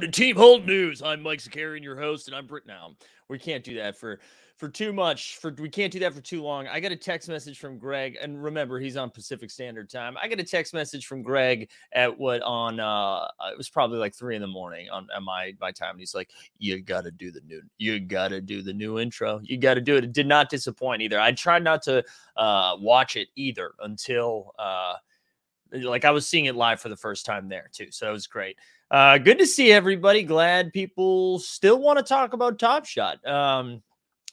Welcome to Team Hold News. I'm Mike Zakarian, your host, and I'm Britt now. We can't do that for for too much. For we can't do that for too long. I got a text message from Greg, and remember he's on Pacific Standard Time. I got a text message from Greg at what on uh it was probably like three in the morning on at my my time. And he's like, You gotta do the new you gotta do the new intro. You gotta do it. It did not disappoint either. I tried not to uh watch it either until uh like I was seeing it live for the first time there too. So it was great. Uh, good to see everybody. Glad people still want to talk about Top Shot. Um,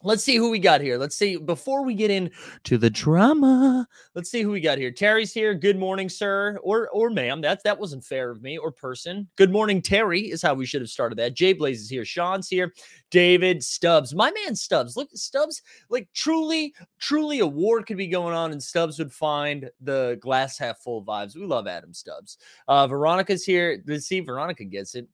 Let's see who we got here. Let's see before we get into the drama. Let's see who we got here. Terry's here. Good morning, sir, or or ma'am. That that wasn't fair of me. Or person. Good morning, Terry is how we should have started that. Jay Blaze is here. Sean's here. David Stubbs, my man Stubbs. Look, Stubbs. Like truly, truly, a war could be going on, and Stubbs would find the glass half full vibes. We love Adam Stubbs. Uh, Veronica's here. Let's see. Veronica gets it.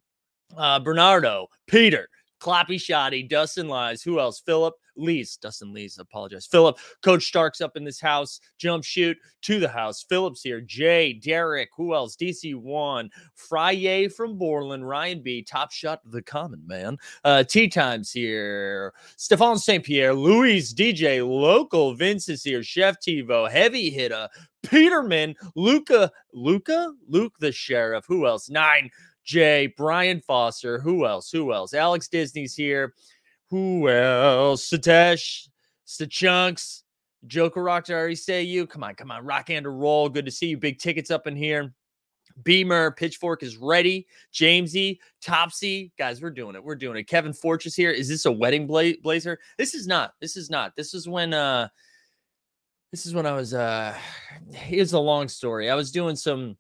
Uh, Bernardo, Peter, Clappy Shoddy, Dustin Lies. Who else? Philip Lees. Dustin Lees. Apologize. Philip. Coach Stark's up in this house. Jump shoot to the house. Phillips here. Jay. Derek. Who else? DC1. Frye from Borland. Ryan B. Top shot. The common man. Uh, Tea Times here. Stefan St. Pierre. Louis DJ. Local. Vince is here. Chef Tivo. Heavy hitter. Peterman. Luca. Luca? Luke the sheriff. Who else? Nine. Jay, Brian Foster. Who else? Who else? Alex Disney's here. Who else? Satesh, Chunks, Joker Rock. Did I already say you? Come on, come on. Rock and roll. Good to see you. Big tickets up in here. Beamer, Pitchfork is ready. Jamesy, Topsy, guys, we're doing it. We're doing it. Kevin Fortress here. Is this a wedding bla- blazer? This is not. This is not. This is when uh this is when I was uh here's a long story. I was doing some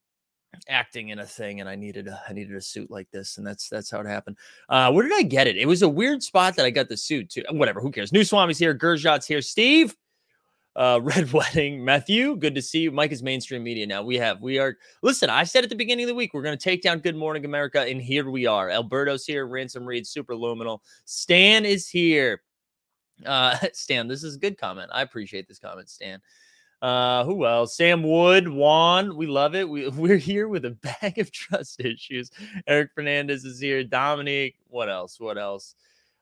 acting in a thing and I needed a, I needed a suit like this and that's that's how it happened. Uh where did I get it? It was a weird spot that I got the suit to. Whatever, who cares? New Swami's here, Gershot's here, Steve. Uh Red Wedding, Matthew, good to see you. Mike is mainstream media now. We have we are listen, I said at the beginning of the week we're going to take down Good Morning America and here we are. Alberto's here, Ransom Reed, Super Luminal. Stan is here. Uh Stan, this is a good comment. I appreciate this comment, Stan. Uh, who else? Sam Wood, Juan. We love it. We, we're here with a bag of trust issues. Eric Fernandez is here. Dominique. What else? What else?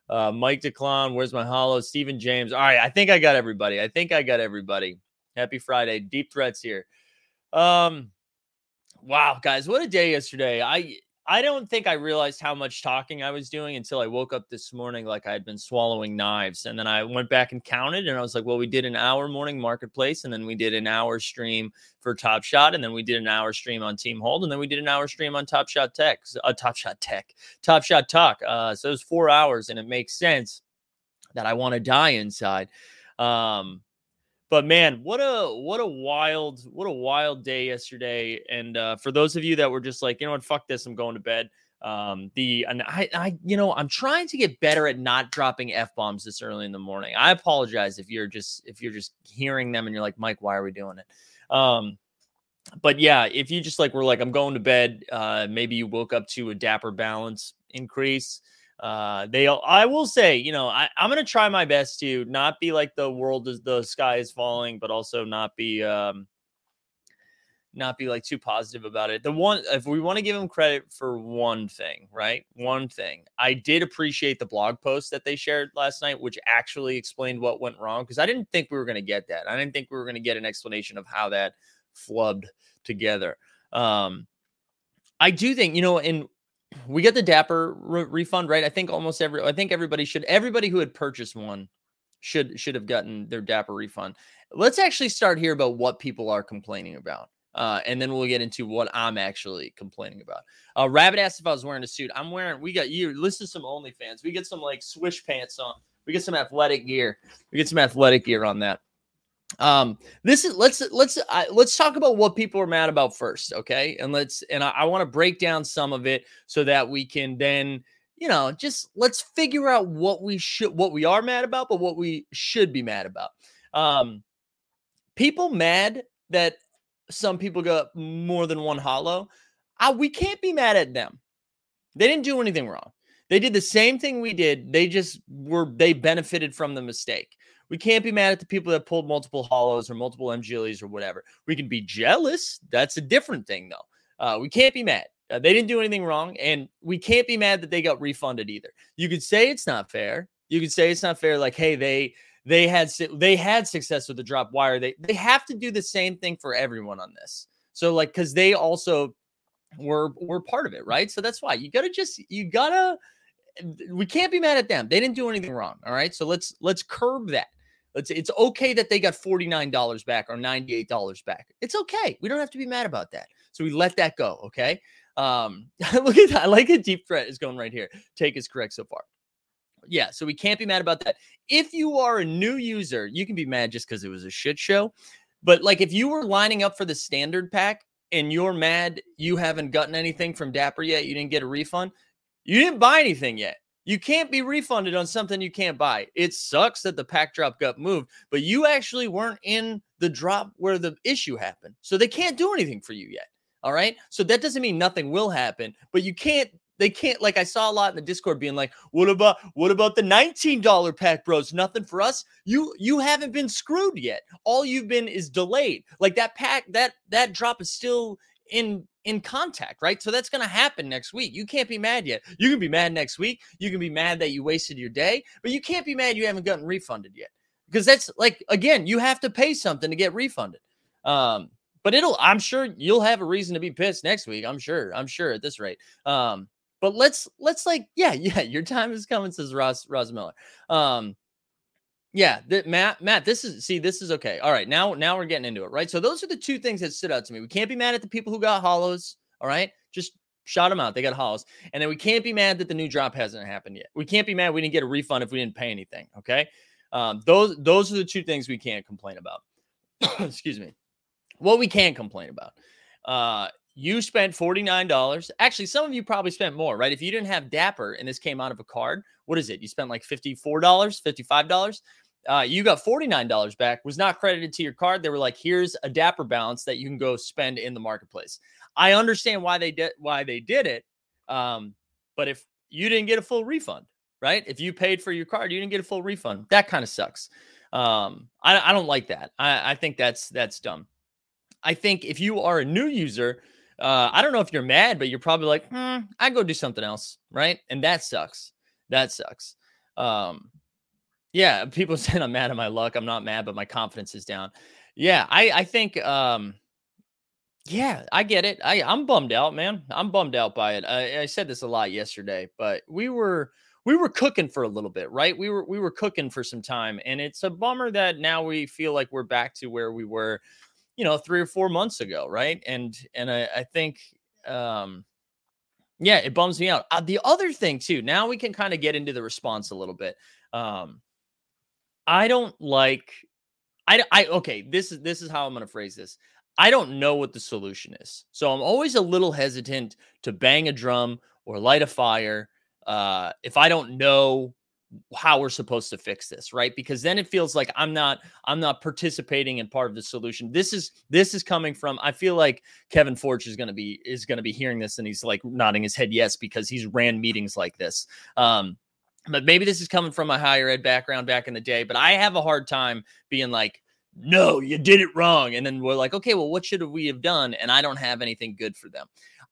Uh, Mike DeClon. Where's my hollow? Stephen James. All right. I think I got everybody. I think I got everybody. Happy Friday. Deep threats here. Um, wow, guys, what a day yesterday. I I don't think I realized how much talking I was doing until I woke up this morning like I had been swallowing knives. And then I went back and counted and I was like, well, we did an hour morning marketplace and then we did an hour stream for Top Shot and then we did an hour stream on Team Hold and then we did an hour stream on Top Shot Tech, uh, Top Shot Tech, Top Shot Talk. Uh, so it was four hours and it makes sense that I want to die inside. Um, but man, what a what a wild what a wild day yesterday. And uh, for those of you that were just like, you know what, fuck this, I'm going to bed. Um, the and I, I, you know, I'm trying to get better at not dropping f bombs this early in the morning. I apologize if you're just if you're just hearing them and you're like, Mike, why are we doing it? Um, but yeah, if you just like were like, I'm going to bed. Uh, maybe you woke up to a dapper balance increase. Uh, they, I will say, you know, I, I'm going to try my best to not be like the world is the sky is falling, but also not be, um, not be like too positive about it. The one, if we want to give them credit for one thing, right? One thing, I did appreciate the blog post that they shared last night, which actually explained what went wrong because I didn't think we were going to get that. I didn't think we were going to get an explanation of how that flubbed together. Um, I do think, you know, and we get the Dapper re- refund, right? I think almost every, I think everybody should, everybody who had purchased one should should have gotten their Dapper refund. Let's actually start here about what people are complaining about. Uh, and then we'll get into what I'm actually complaining about. Uh, Rabbit asked if I was wearing a suit. I'm wearing. We got you. Listen some OnlyFans. We get some like swish pants on. We get some athletic gear. We get some athletic gear on that. Um, this is let's let's uh, let's talk about what people are mad about first, okay? And let's and I, I want to break down some of it so that we can then you know just let's figure out what we should what we are mad about, but what we should be mad about. Um, people mad that some people got more than one hollow. Uh, we can't be mad at them. They didn't do anything wrong. They did the same thing we did. They just were they benefited from the mistake. We can't be mad at the people that pulled multiple hollows or multiple MGLEs or whatever. We can be jealous. That's a different thing, though. Uh, we can't be mad. Uh, they didn't do anything wrong, and we can't be mad that they got refunded either. You could say it's not fair. You could say it's not fair. Like, hey, they they had they had success with the drop wire. They they have to do the same thing for everyone on this. So like, because they also were were part of it, right? So that's why you gotta just you gotta. We can't be mad at them. They didn't do anything wrong. All right. So let's let's curb that. Let's, it's okay that they got $49 back or $98 back. It's okay. We don't have to be mad about that. So we let that go. Okay. Um, look at that. I like a deep threat is going right here. Take is correct so far. Yeah, so we can't be mad about that. If you are a new user, you can be mad just because it was a shit show. But like if you were lining up for the standard pack and you're mad you haven't gotten anything from Dapper yet, you didn't get a refund, you didn't buy anything yet. You can't be refunded on something you can't buy. It sucks that the pack drop got moved, but you actually weren't in the drop where the issue happened. So they can't do anything for you yet. All right. So that doesn't mean nothing will happen, but you can't, they can't, like I saw a lot in the Discord being like, what about, what about the $19 pack bros? Nothing for us. You, you haven't been screwed yet. All you've been is delayed. Like that pack, that, that drop is still in in contact, right? So that's going to happen next week. You can't be mad yet. You can be mad next week. You can be mad that you wasted your day, but you can't be mad you haven't gotten refunded yet. Because that's like again, you have to pay something to get refunded. Um, but it'll I'm sure you'll have a reason to be pissed next week. I'm sure. I'm sure at this rate. Um, but let's let's like yeah, yeah, your time is coming says Ross Ross Miller. Um, yeah, the, Matt, Matt, this is see, this is okay. All right, now now we're getting into it, right? So those are the two things that stood out to me. We can't be mad at the people who got hollows. All right, just shot them out. They got hollows, and then we can't be mad that the new drop hasn't happened yet. We can't be mad we didn't get a refund if we didn't pay anything. Okay, um, those those are the two things we can't complain about. Excuse me. What we can't complain about. Uh, you spent $49. Actually, some of you probably spent more, right? If you didn't have Dapper and this came out of a card, what is it? You spent like $54, $55. Uh, you got $49 back, was not credited to your card. They were like, here's a dapper balance that you can go spend in the marketplace. I understand why they did why they did it. Um, but if you didn't get a full refund, right? If you paid for your card, you didn't get a full refund. That kind of sucks. Um, I, I don't like that. I, I think that's that's dumb. I think if you are a new user, uh, I don't know if you're mad, but you're probably like, hmm, I go do something else, right? And that sucks. That sucks. Um, yeah, people said I'm mad at my luck. I'm not mad, but my confidence is down. Yeah, I I think um yeah, I get it. I I'm bummed out, man. I'm bummed out by it. I, I said this a lot yesterday, but we were we were cooking for a little bit, right? We were we were cooking for some time, and it's a bummer that now we feel like we're back to where we were, you know, three or four months ago, right? And and I, I think um yeah, it bums me out. Uh, the other thing too, now we can kind of get into the response a little bit. Um, I don't like I I okay, this is this is how I'm going to phrase this. I don't know what the solution is. So I'm always a little hesitant to bang a drum or light a fire uh if I don't know how we're supposed to fix this, right? Because then it feels like I'm not I'm not participating in part of the solution. This is this is coming from I feel like Kevin Forge is going to be is going to be hearing this and he's like nodding his head yes because he's ran meetings like this. Um but maybe this is coming from a higher ed background back in the day, but I have a hard time being like, no, you did it wrong. And then we're like, okay, well, what should we have done? And I don't have anything good for them.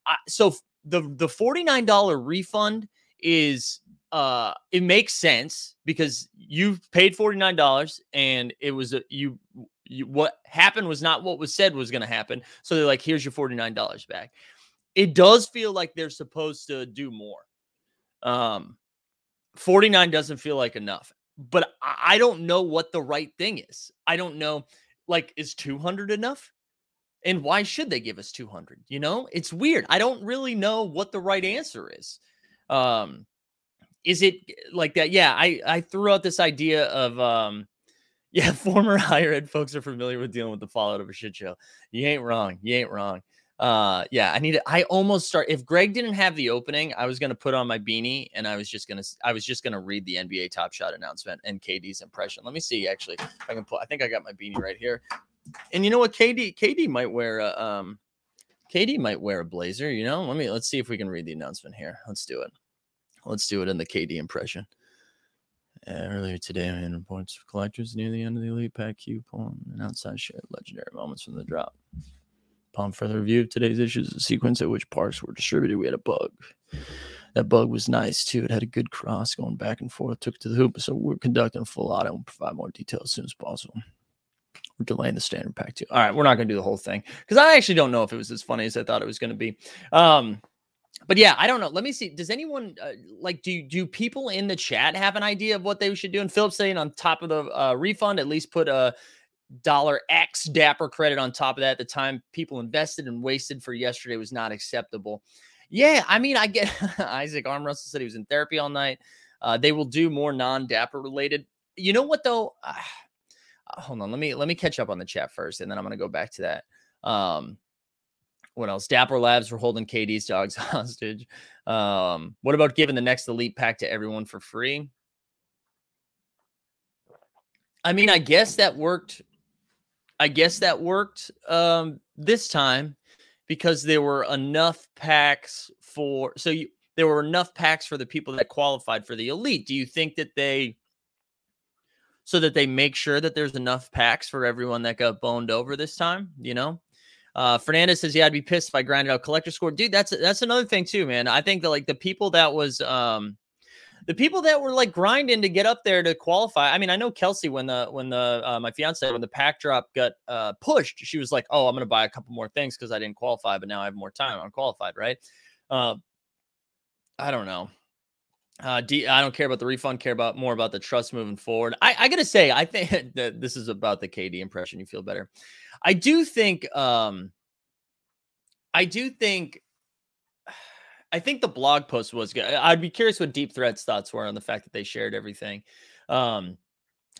I, so the the $49 refund is uh it makes sense because you paid $49 and it was a, you you what happened was not what was said was going to happen. So they're like, here's your $49 back. It does feel like they're supposed to do more. Um, 49 doesn't feel like enough, but I don't know what the right thing is. I don't know, like, is 200 enough? And why should they give us 200? You know, it's weird. I don't really know what the right answer is. Um, is it like that? Yeah, I I threw out this idea of um, yeah, former higher ed folks are familiar with dealing with the fallout of a shit show. You ain't wrong. You ain't wrong uh yeah i need to, i almost start if greg didn't have the opening i was going to put on my beanie and i was just going to i was just going to read the nba top shot announcement and kd's impression. Let me see actually i can put i think i got my beanie right here. And you know what kd kd might wear a um kd might wear a blazer you know? Let me let's see if we can read the announcement here. Let's do it. Let's do it in the kd impression. Uh, earlier today, I had reports of collectors near the end of the Elite Pack Q pulling an outside share legendary moments from the drop. Upon further review of today's issues, the sequence at which parts were distributed, we had a bug. That bug was nice too. It had a good cross going back and forth, took to the hoop. So we're conducting a full audit and we'll provide more details as soon as possible. We're delaying the standard pack too. All right, we're not going to do the whole thing because I actually don't know if it was as funny as I thought it was going to be. Um, but yeah, I don't know. Let me see. Does anyone uh, like do do people in the chat have an idea of what they should do? And Philip saying on top of the uh, refund, at least put a dollar X Dapper credit on top of that. The time people invested and wasted for yesterday was not acceptable. Yeah, I mean, I get Isaac Armrussell said he was in therapy all night. Uh, they will do more non Dapper related. You know what though? Uh, hold on, let me let me catch up on the chat first, and then I'm gonna go back to that. Um, what else? Dapper Labs for holding KD's dogs hostage. Um, what about giving the next elite pack to everyone for free? I mean, I guess that worked. I guess that worked um, this time because there were enough packs for so you there were enough packs for the people that qualified for the elite. Do you think that they so that they make sure that there's enough packs for everyone that got boned over this time, you know? Uh, Fernandez says, "Yeah, I'd be pissed if I grinded out collector score, dude. That's that's another thing too, man. I think that like the people that was um, the people that were like grinding to get up there to qualify. I mean, I know Kelsey when the when the uh, my fiance when the pack drop got uh, pushed, she was like, "Oh, I'm gonna buy a couple more things because I didn't qualify, but now I have more time. I'm qualified, right?" Uh, I don't know. Uh, D, I don't care about the refund. Care about more about the trust moving forward. I, I gotta say, I think that this is about the KD impression. You feel better. I do think. Um, I do think. I think the blog post was good. I'd be curious what Deep Threat's thoughts were on the fact that they shared everything. Um,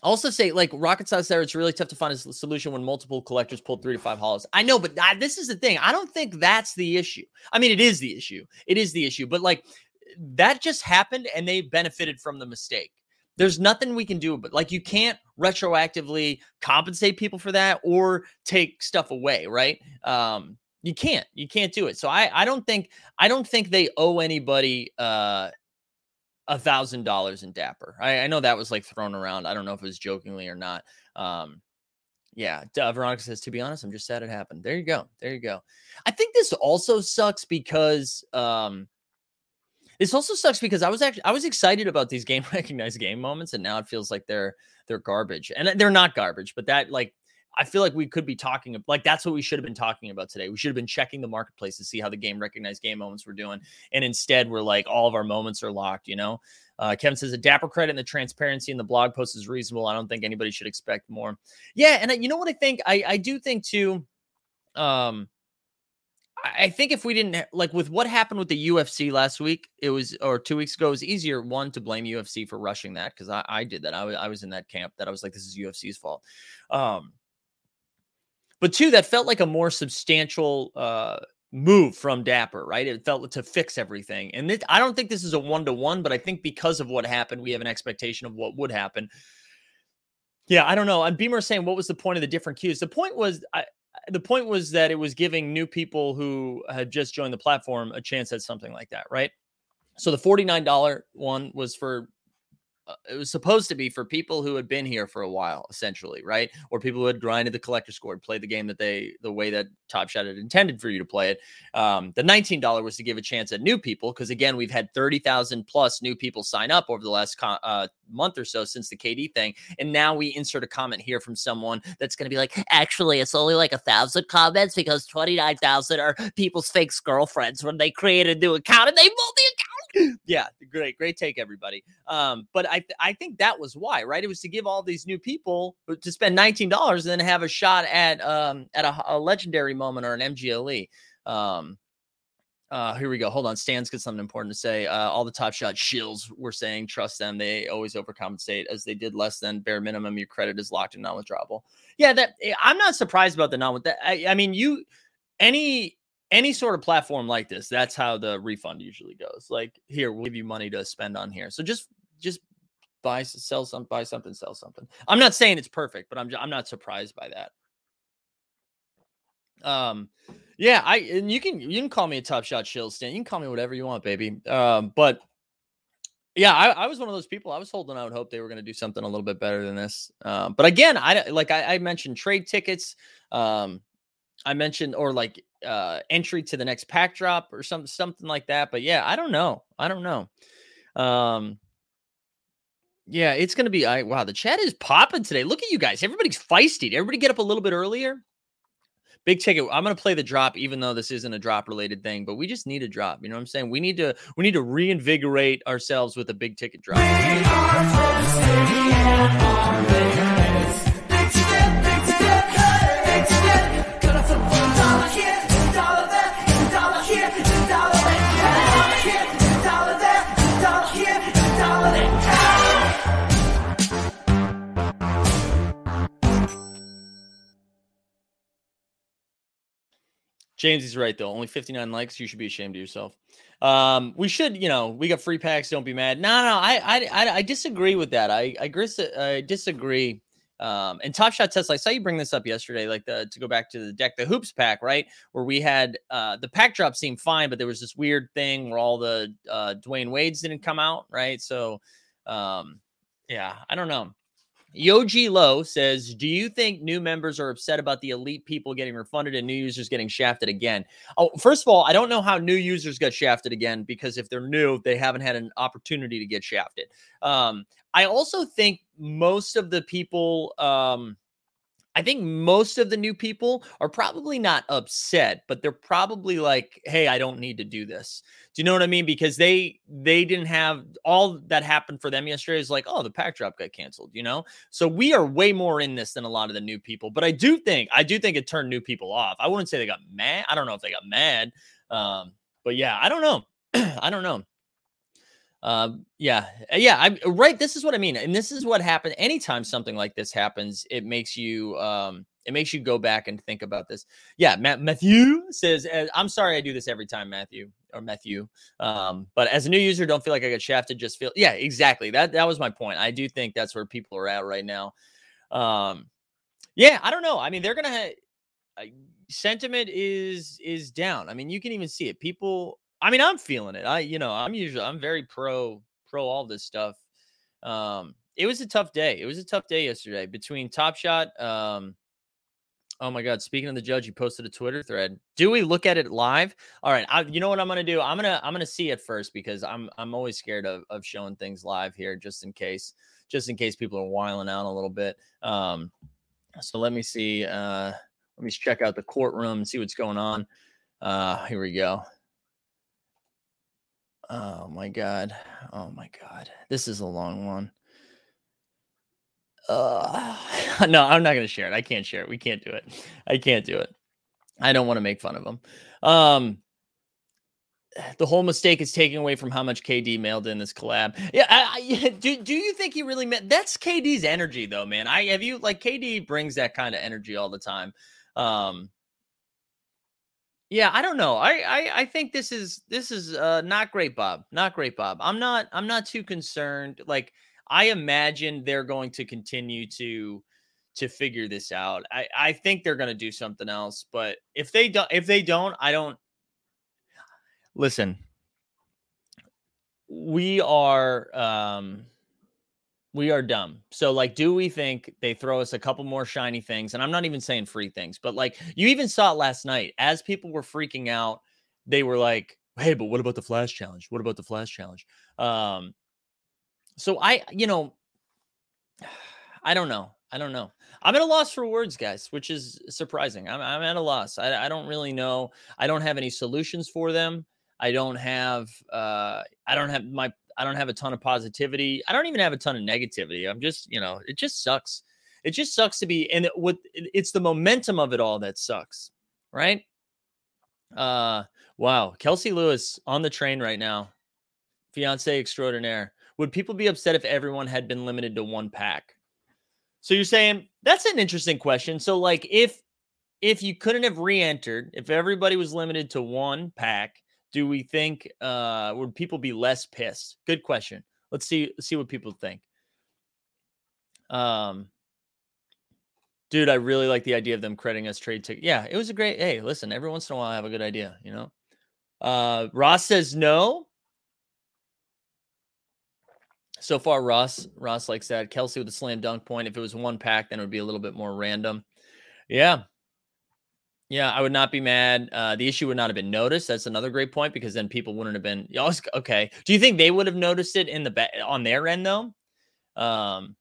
also say like rocket science there it's really tough to find a solution when multiple collectors pulled three to five hollows i know but I, this is the thing i don't think that's the issue i mean it is the issue it is the issue but like that just happened and they benefited from the mistake. There's nothing we can do, but like you can't retroactively compensate people for that or take stuff away, right? Um, you can't, you can't do it. So I, I don't think, I don't think they owe anybody uh a thousand dollars in Dapper. I, I know that was like thrown around. I don't know if it was jokingly or not. Um, yeah, uh, Veronica says, to be honest, I'm just sad it happened. There you go. There you go. I think this also sucks because um this also sucks because I was actually I was excited about these game recognized game moments, and now it feels like they're they're garbage, and they're not garbage, but that like I feel like we could be talking like that's what we should have been talking about today. We should have been checking the marketplace to see how the game recognized game moments were doing, and instead we're like all of our moments are locked. You know, uh, Kevin says a dapper credit and the transparency in the blog post is reasonable. I don't think anybody should expect more. Yeah, and you know what I think? I I do think too. Um, I think if we didn't like with what happened with the UFC last week, it was or two weeks ago, it was easier one to blame UFC for rushing that because I, I did that. I, I was in that camp that I was like, this is UFC's fault. Um, but two, that felt like a more substantial uh, move from Dapper, right? It felt to fix everything. And I don't think this is a one to one, but I think because of what happened, we have an expectation of what would happen. Yeah, I don't know. And Beamer saying, what was the point of the different queues? The point was, I, the point was that it was giving new people who had just joined the platform a chance at something like that, right? So the $49 one was for it was supposed to be for people who had been here for a while, essentially, right? Or people who had grinded the collector score, played the game that they, the way that Top Shot had intended for you to play it. Um, the $19 was to give a chance at new people, because again, we've had 30,000 plus new people sign up over the last con- uh, month or so since the KD thing. And now we insert a comment here from someone that's going to be like, actually, it's only like a thousand comments because 29,000 are people's fake girlfriends when they create a new account and they vote the account yeah, great, great take, everybody. Um, but I th- I think that was why, right? It was to give all these new people to spend nineteen dollars and then have a shot at um at a, a legendary moment or an MGLE. Um, uh, here we go. Hold on. Stan's got something important to say. Uh, all the top shot shills were saying trust them. They always overcompensate as they did less than bare minimum. Your credit is locked and non-withdrawable. Yeah, that eh, I'm not surprised about the non that. I, I mean, you any any sort of platform like this, that's how the refund usually goes. Like, here, we'll give you money to spend on here. So just just buy sell some buy something sell something i'm not saying it's perfect but i'm i'm not surprised by that um yeah i and you can you can call me a top shot shill stand you can call me whatever you want baby um but yeah I, I was one of those people i was holding out hope they were going to do something a little bit better than this um but again i like I, I mentioned trade tickets um I mentioned or like uh entry to the next pack drop or something something like that. But yeah, I don't know. I don't know. Um yeah, it's gonna be I wow, the chat is popping today. Look at you guys. Everybody's feisty. Everybody get up a little bit earlier. Big ticket. I'm gonna play the drop, even though this isn't a drop related thing, but we just need a drop. You know what I'm saying? We need to we need to reinvigorate ourselves with a big ticket drop. James is right though. Only 59 likes. You should be ashamed of yourself. Um, we should, you know, we got free packs. Don't be mad. No, no, I, I, I, I disagree with that. I, I, I disagree. Um, and Top Shot Tesla, I saw you bring this up yesterday, like the to go back to the deck, the hoops pack, right? Where we had uh the pack drop seemed fine, but there was this weird thing where all the uh Dwyane Wade's didn't come out, right? So um yeah, I don't know. Yoji Low says, Do you think new members are upset about the elite people getting refunded and new users getting shafted again? Oh, first of all, I don't know how new users got shafted again because if they're new, they haven't had an opportunity to get shafted. Um, I also think most of the people, um, I think most of the new people are probably not upset, but they're probably like, "Hey, I don't need to do this." Do you know what I mean? Because they they didn't have all that happened for them yesterday is like, "Oh, the pack drop got canceled," you know? So we are way more in this than a lot of the new people, but I do think I do think it turned new people off. I wouldn't say they got mad. I don't know if they got mad. Um, but yeah, I don't know. I don't know. Um, yeah, uh, yeah, I'm uh, right. This is what I mean, and this is what happened. Anytime something like this happens, it makes you, um, it makes you go back and think about this. Yeah, Matt, Matthew says, uh, "I'm sorry, I do this every time, Matthew or Matthew." Um, but as a new user, don't feel like I got shafted. Just feel, yeah, exactly. That that was my point. I do think that's where people are at right now. Um, yeah, I don't know. I mean, they're gonna. Ha- sentiment is is down. I mean, you can even see it. People I mean, I'm feeling it. I, you know, I'm usually I'm very pro pro all this stuff. Um, it was a tough day. It was a tough day yesterday between Top Shot. Um, oh my God! Speaking of the judge, he posted a Twitter thread. Do we look at it live? All right. I, you know what I'm gonna do? I'm gonna I'm gonna see it first because I'm I'm always scared of of showing things live here just in case just in case people are wiling out a little bit. Um, so let me see. Uh, let me check out the courtroom and see what's going on. Uh, here we go. Oh my god. Oh my god. This is a long one. Uh, no, I'm not going to share it. I can't share it. We can't do it. I can't do it. I don't want to make fun of him. Um, the whole mistake is taking away from how much KD mailed in this collab. Yeah, I, I, do. Do you think he really meant that's KD's energy though, man? I have you like KD brings that kind of energy all the time. Um, yeah, I don't know. I, I I think this is this is uh not great, Bob. Not great, Bob. I'm not I'm not too concerned. Like I imagine they're going to continue to to figure this out. I I think they're going to do something else, but if they don't if they don't, I don't Listen. We are um we are dumb. So, like, do we think they throw us a couple more shiny things? And I'm not even saying free things, but like, you even saw it last night as people were freaking out. They were like, "Hey, but what about the flash challenge? What about the flash challenge?" Um, so I, you know, I don't know. I don't know. I'm at a loss for words, guys, which is surprising. I'm, I'm at a loss. I, I don't really know. I don't have any solutions for them. I don't have. Uh, I don't have my I don't have a ton of positivity. I don't even have a ton of negativity. I'm just, you know, it just sucks. It just sucks to be, and it, what it's the momentum of it all that sucks, right? Uh, wow, Kelsey Lewis on the train right now, fiance extraordinaire. Would people be upset if everyone had been limited to one pack? So you're saying that's an interesting question. So like if if you couldn't have re-entered, if everybody was limited to one pack, do we think uh would people be less pissed? Good question. Let's see let's see what people think. Um dude, I really like the idea of them crediting us trade ticket. Yeah, it was a great hey, listen, every once in a while I have a good idea, you know. Uh Ross says no. So far, Ross, Ross likes that. Kelsey with a slam dunk point. If it was one pack, then it would be a little bit more random. Yeah. Yeah, I would not be mad. Uh, the issue would not have been noticed. That's another great point because then people wouldn't have been. Okay. Do you think they would have noticed it in the ba- on their end though? Um,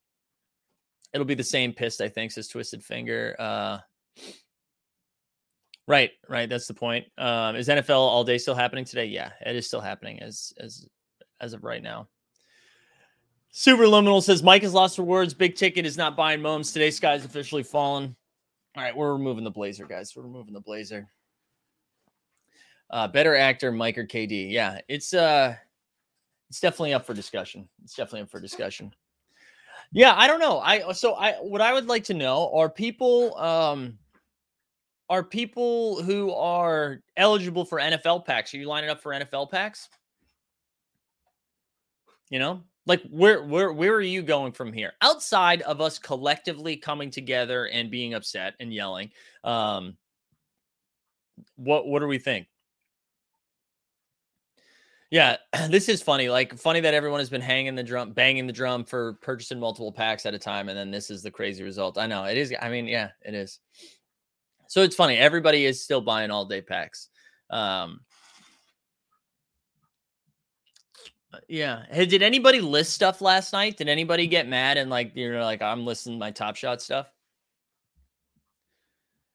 it'll be the same pissed, I think, says Twisted Finger. Uh, right, right. That's the point. Um, is NFL all day still happening today? Yeah, it is still happening as as as of right now. Superliminal says Mike has lost for words. Big ticket is not buying moments today. Sky's officially fallen. All right, we're removing the blazer, guys. We're removing the blazer. Uh, better actor, Mike or KD? Yeah, it's uh, it's definitely up for discussion. It's definitely up for discussion. Yeah, I don't know. I so I what I would like to know are people um are people who are eligible for NFL packs. Are you lining up for NFL packs? You know, like where where where are you going from here? Outside of us collectively coming together and being upset and yelling um what what do we think? Yeah this is funny like funny that everyone has been hanging the drum banging the drum for purchasing multiple packs at a time and then this is the crazy result. I know it is i mean yeah it is. So it's funny everybody is still buying all day packs um uh, yeah. Hey, did anybody list stuff last night? Did anybody get mad and like you're like I'm listing my top shot stuff?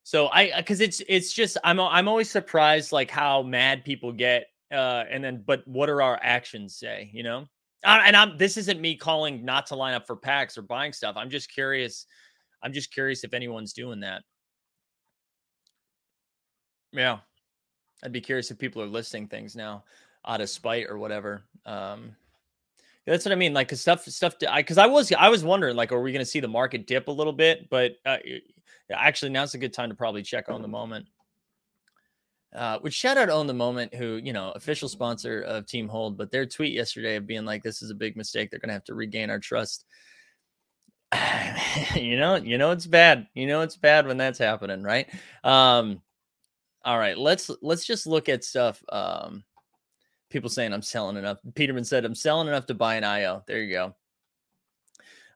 So I because it's it's just I'm I'm always surprised like how mad people get uh and then but what are our actions say, you know? Uh, and I'm this isn't me calling not to line up for packs or buying stuff. I'm just curious. I'm just curious if anyone's doing that. Yeah. I'd be curious if people are listing things now out of spite or whatever. Um, that's what I mean. Like, cause stuff, stuff. I, cause I was, I was wondering, like, are we going to see the market dip a little bit? But uh, actually, now's a good time to probably check on the moment. Uh, which shout out on the moment, who you know, official sponsor of Team Hold, but their tweet yesterday of being like, "This is a big mistake. They're going to have to regain our trust." you know, you know, it's bad. You know, it's bad when that's happening, right? Um, all right, let's let's just look at stuff. Um, people saying I'm selling enough. Peterman said I'm selling enough to buy an IO. There you go.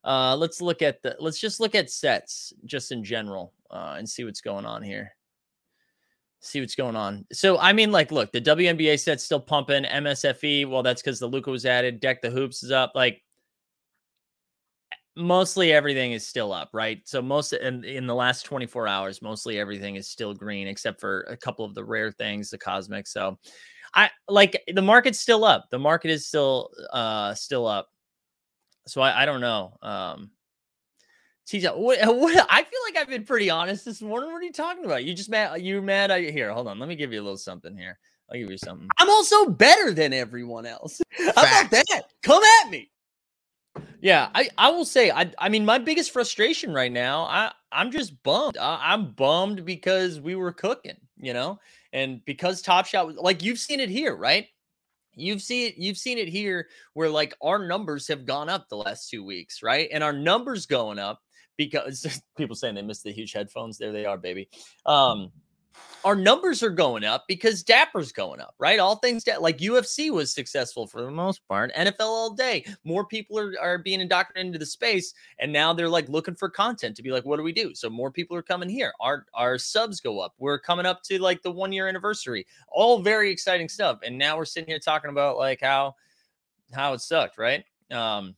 Uh, let's look at the let's just look at sets just in general uh, and see what's going on here. See what's going on. So I mean, like, look, the WNBA set's still pumping. MSFE, well, that's because the Luka was added. Deck the hoops is up. Like mostly everything is still up, right? So most in, in the last 24 hours, mostly everything is still green, except for a couple of the rare things, the cosmic. So I like the market's still up. The market is still uh still up. So I, I don't know. Um TJ, what, what, I feel like I've been pretty honest this morning. What are you talking about? You just mad? You mad? I, here, hold on. Let me give you a little something here. I'll give you something. I'm also better than everyone else. How about that? Come at me. Yeah, I, I will say I I mean my biggest frustration right now I I'm just bummed. I, I'm bummed because we were cooking, you know, and because Top Shot was like you've seen it here, right? You've seen it, you've seen it here where like our numbers have gone up the last two weeks, right? And our numbers going up because people saying they missed the huge headphones. There they are, baby. Um, our numbers are going up because Dapper's going up, right? All things like UFC was successful for the most part. NFL all day. More people are, are being indoctrinated into the space. And now they're like looking for content to be like, what do we do? So more people are coming here. Our our subs go up. We're coming up to like the one year anniversary. All very exciting stuff. And now we're sitting here talking about like how how it sucked, right? Um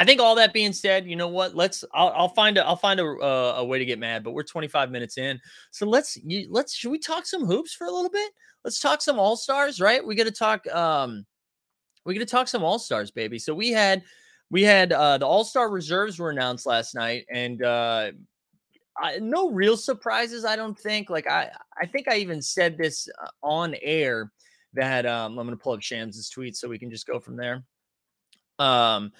I think all that being said, you know what? Let's I'll, I'll find a I'll find a uh, a way to get mad, but we're 25 minutes in, so let's you, let's should we talk some hoops for a little bit? Let's talk some all stars, right? We got to talk um we got to talk some all stars, baby. So we had we had uh the all star reserves were announced last night, and uh I, no real surprises, I don't think. Like I I think I even said this uh, on air that um I'm gonna pull up Shams' tweet so we can just go from there. Um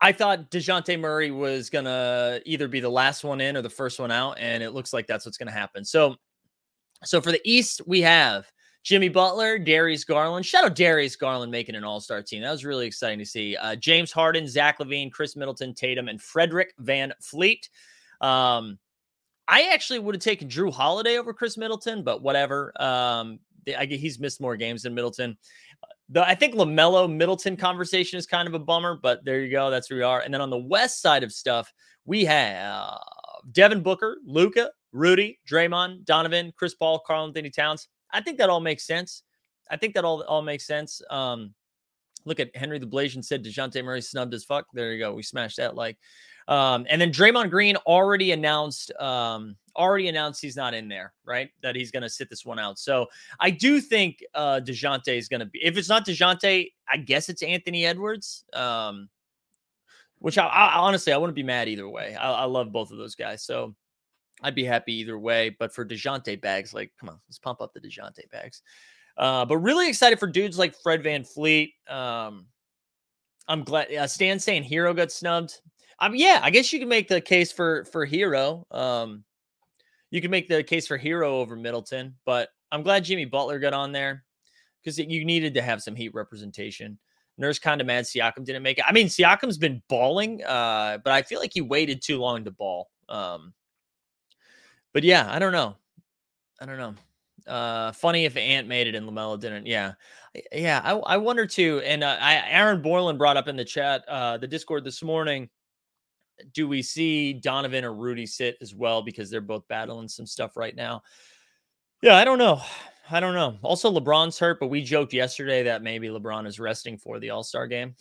I thought Dejounte Murray was going to either be the last one in or the first one out. And it looks like that's what's going to happen. So, so for the East, we have Jimmy Butler, Darius Garland. Shout out Darius Garland making an all star team. That was really exciting to see. Uh, James Harden, Zach LaVine, Khris Middleton, Tatum, and Frederick VanVleet. Um, I actually would have taken Jrue Holiday over Khris Middleton, but whatever. Um, I, he's missed more games than Middleton. The I think LaMelo Middleton conversation is kind of a bummer, but there you go. That's where we are. And then on the west side of stuff, we have Devin Booker, Luka, Rudy, Draymond, Donovan, Chris Paul, Karl-Anthony Towns. I think that all makes sense. I think that all all makes sense. Um, look at Henry the Blasian said Dejounte Murray snubbed as fuck. There you go. We smashed that like. Um, and then Draymond Green already announced um, already announced he's not in there, right? That he's going to sit this one out. So I do think uh, Dejounte is going to be. If it's not Dejounte, I guess it's Anthony Edwards. Um, which I, I, honestly I wouldn't be mad either way. I, I, love both of those guys, so I'd be happy either way. But for Dejounte bags, like come on, let's pump up the Dejounte bags. Uh, but really excited for dudes like Fred VanVleet. Um, I'm glad uh, Stan saying Herro got snubbed. Um, yeah, I guess you can make the case for for Herro. Um, you can make the case for Herro over Middleton, but I'm glad Jimmy Butler got on there because you needed to have some Heat representation. Nurse kind of mad Siakam didn't make it. I mean, Siakam's been balling, uh, but I feel like he waited too long to ball. Um, but yeah, I don't know. I don't know. Uh, funny if Ant made it and LaMelo didn't. Yeah, yeah. I, I wonder too. And uh, I, Aaron Borland brought up in the chat, uh, the Discord this morning. Do we see Donovan or Rudy sit as well because they're both battling some stuff right now? Yeah, I don't know. I don't know. Also, LeBron's hurt, but we joked yesterday that maybe LeBron is resting for the All Star game.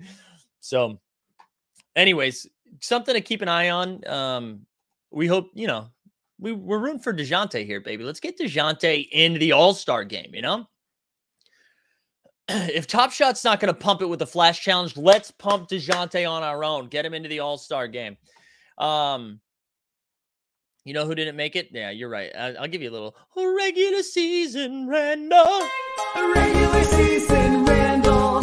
so, anyways, something to keep an eye on. Um, we hope you know we, we're rooting for Dejounte here, baby. Let's get Dejounte in the All Star game. You know, if Top Shot's not going to pump it with the Flash Challenge, let's pump Dejounte on our own. Get him into the All Star game. Um, you know who didn't make it? Yeah, you're right. I, will give you a little a regular season Randall. A regular season Randall.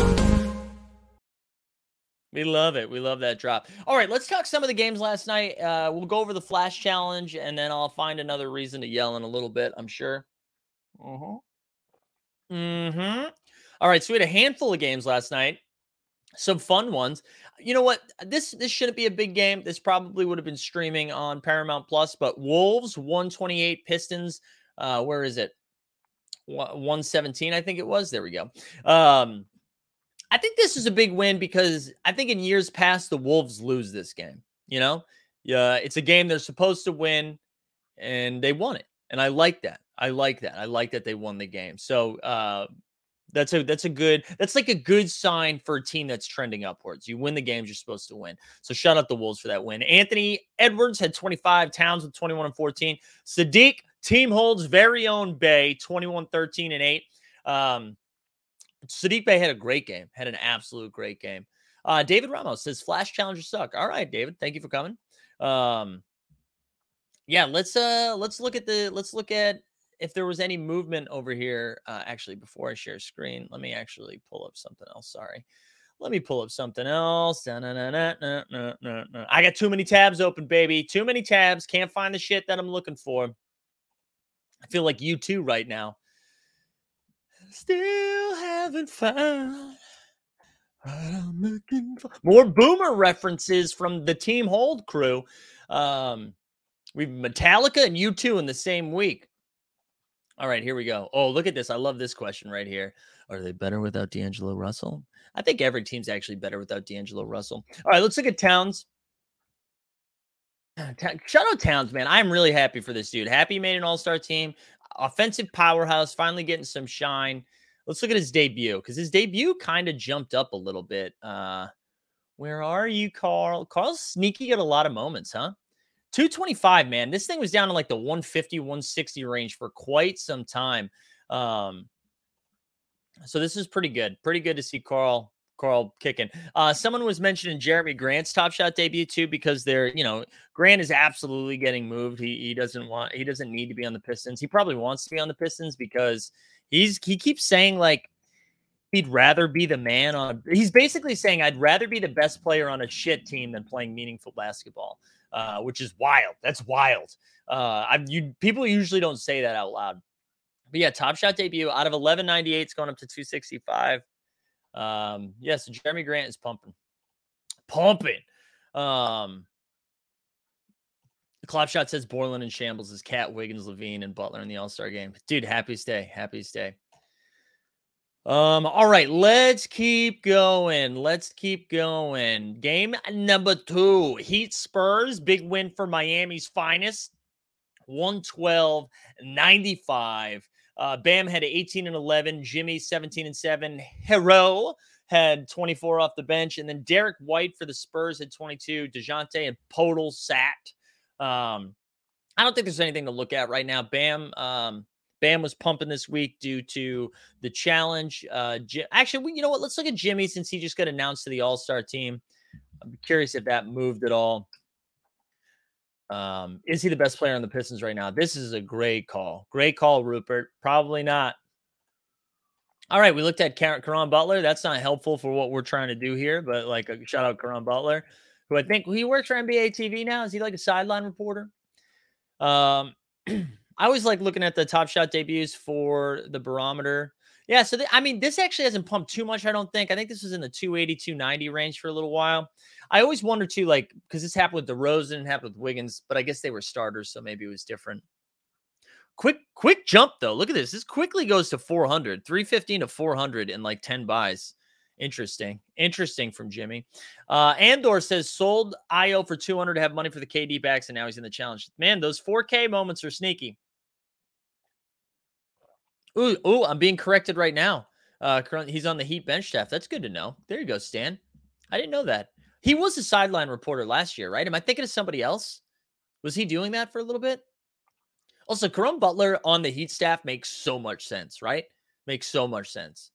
We love it. We love that drop. All right, let's talk some of the games last night. Uh, we'll go over the flash challenge, and then I'll find another reason to yell in a little bit. I'm sure. Uh huh. Mm-hmm. All right, so we had a handful of games last night. Some fun ones you know what? This this shouldn't be a big game. This probably would have been streaming on Paramount Plus, but Wolves 128 Pistons. Uh, where is it? 117, I think it was. There we go. Um, I think this is a big win because I think in years past the Wolves lose this game. You know, yeah, it's a game they're supposed to win, and they won it, and I like that. I like that. I like that they won the game. So uh, that's a that's a good that's like a good sign for a team that's trending upwards. You win the games you're supposed to win. So shout out the Wolves for that win. Anthony Edwards had 25, Towns with 21 and 14. Saddiq team holds very own Bey 21, 13 and 8. Um Saddiq Bey had a great game, had an absolute great game. Uh, David Ramos says flash challengers suck. All right, David, thank you for coming. Um, yeah, let's uh let's look at the let's look at if there was any movement over here, uh, actually, before I share screen, let me actually pull up something else. Sorry. Let me pull up something else. I got too many tabs open, baby. Too many tabs. Can't find the shit that I'm looking for. I feel like U2 right now. Still haven't found what I'm looking for. More boomer references from the Team Hold crew. Um, we've Metallica and U2 in the same week. All right, here we go. Oh, look at this. I love this question right here. Are they better without D'Angelo Russell? I think every team's actually better without D'Angelo Russell. All right, let's look at Towns. Shout out Towns, man. I'm really happy for this dude. Happy made an all star team. Offensive powerhouse, finally getting some shine. Let's look at his debut because his debut kind of jumped up a little bit. Uh, where are you, Karl? Karl's sneaky got a lot of moments, huh? 225, man. This thing was down in like the 150, 160 range for quite some time. Um, so this is pretty good. Pretty good to see Karl Karl kicking. Uh, someone was mentioning Jerami Grant's top shot debut too, because they're, you know, Grant is absolutely getting moved. He he doesn't want he doesn't need to be on the Pistons. He probably wants to be on the Pistons because he's he keeps saying like he'd rather be the man on he's basically saying I'd rather be the best player on a shit team than playing meaningful basketball uh, which is wild. That's wild. Uh, I you people usually don't say that out loud. But yeah, top shot debut out of 1198, it's going up to 265. Um, yeah, so Jerami Grant is pumping, pumping. Um, the clap shot says Borland and Shambles is Cat Wiggins, LaVine, and Butler in the All Star game. Dude, happy stay, happy stay. Um, all right, let's keep going. Let's keep going. Game number two Heat Spurs, big win for Miami's finest. 112, 95. Uh, Bam had 18 and 11. Jimmy 17 and 7. Herro had 24 off the bench. And then Derrick White for the Spurs had 22. Dejounte and Poeltl sat. Um, I don't think there's anything to look at right now. Bam, um, Bam was pumping this week due to the challenge. Uh, actually, you know what? Let's look at Jimmy since he just got announced to the All Star team. I'm curious if that moved at all. Um, is he the best player on the Pistons right now? This is a great call. Great call, Rupert. Probably not. All right, we looked at Caron Butler. That's not helpful for what we're trying to do here, but like a shout out Caron Butler, who I think he works for NBA TV now. Is he like a sideline reporter? Um, I always like looking at the top shot debuts for the barometer. Yeah, so the, I mean, this actually hasn't pumped too much. I don't think. I think this was in the 280, 290 range for a little while. I always wonder too, like, because this happened with DeRozan and happened with Wiggins, but I guess they were starters, so maybe it was different. Quick, quick jump though. Look at this. This quickly goes to 400, 315 to 400 in like 10 buys. Interesting. Interesting from Jimmy. Uh, Andor says sold Ayo for 200 to have money for the KD backs, and now he's in the challenge. Man, those 4K moments are sneaky. Ooh, ooh, I'm being corrected right now. Uh, he's on the Heat bench staff. That's good to know. There you go, Stan. I didn't know that. He was a sideline reporter last year, right? Am I thinking of somebody else? Was he doing that for a little bit? Also, Caron Butler on the Heat staff makes so much sense, right? Makes so much sense.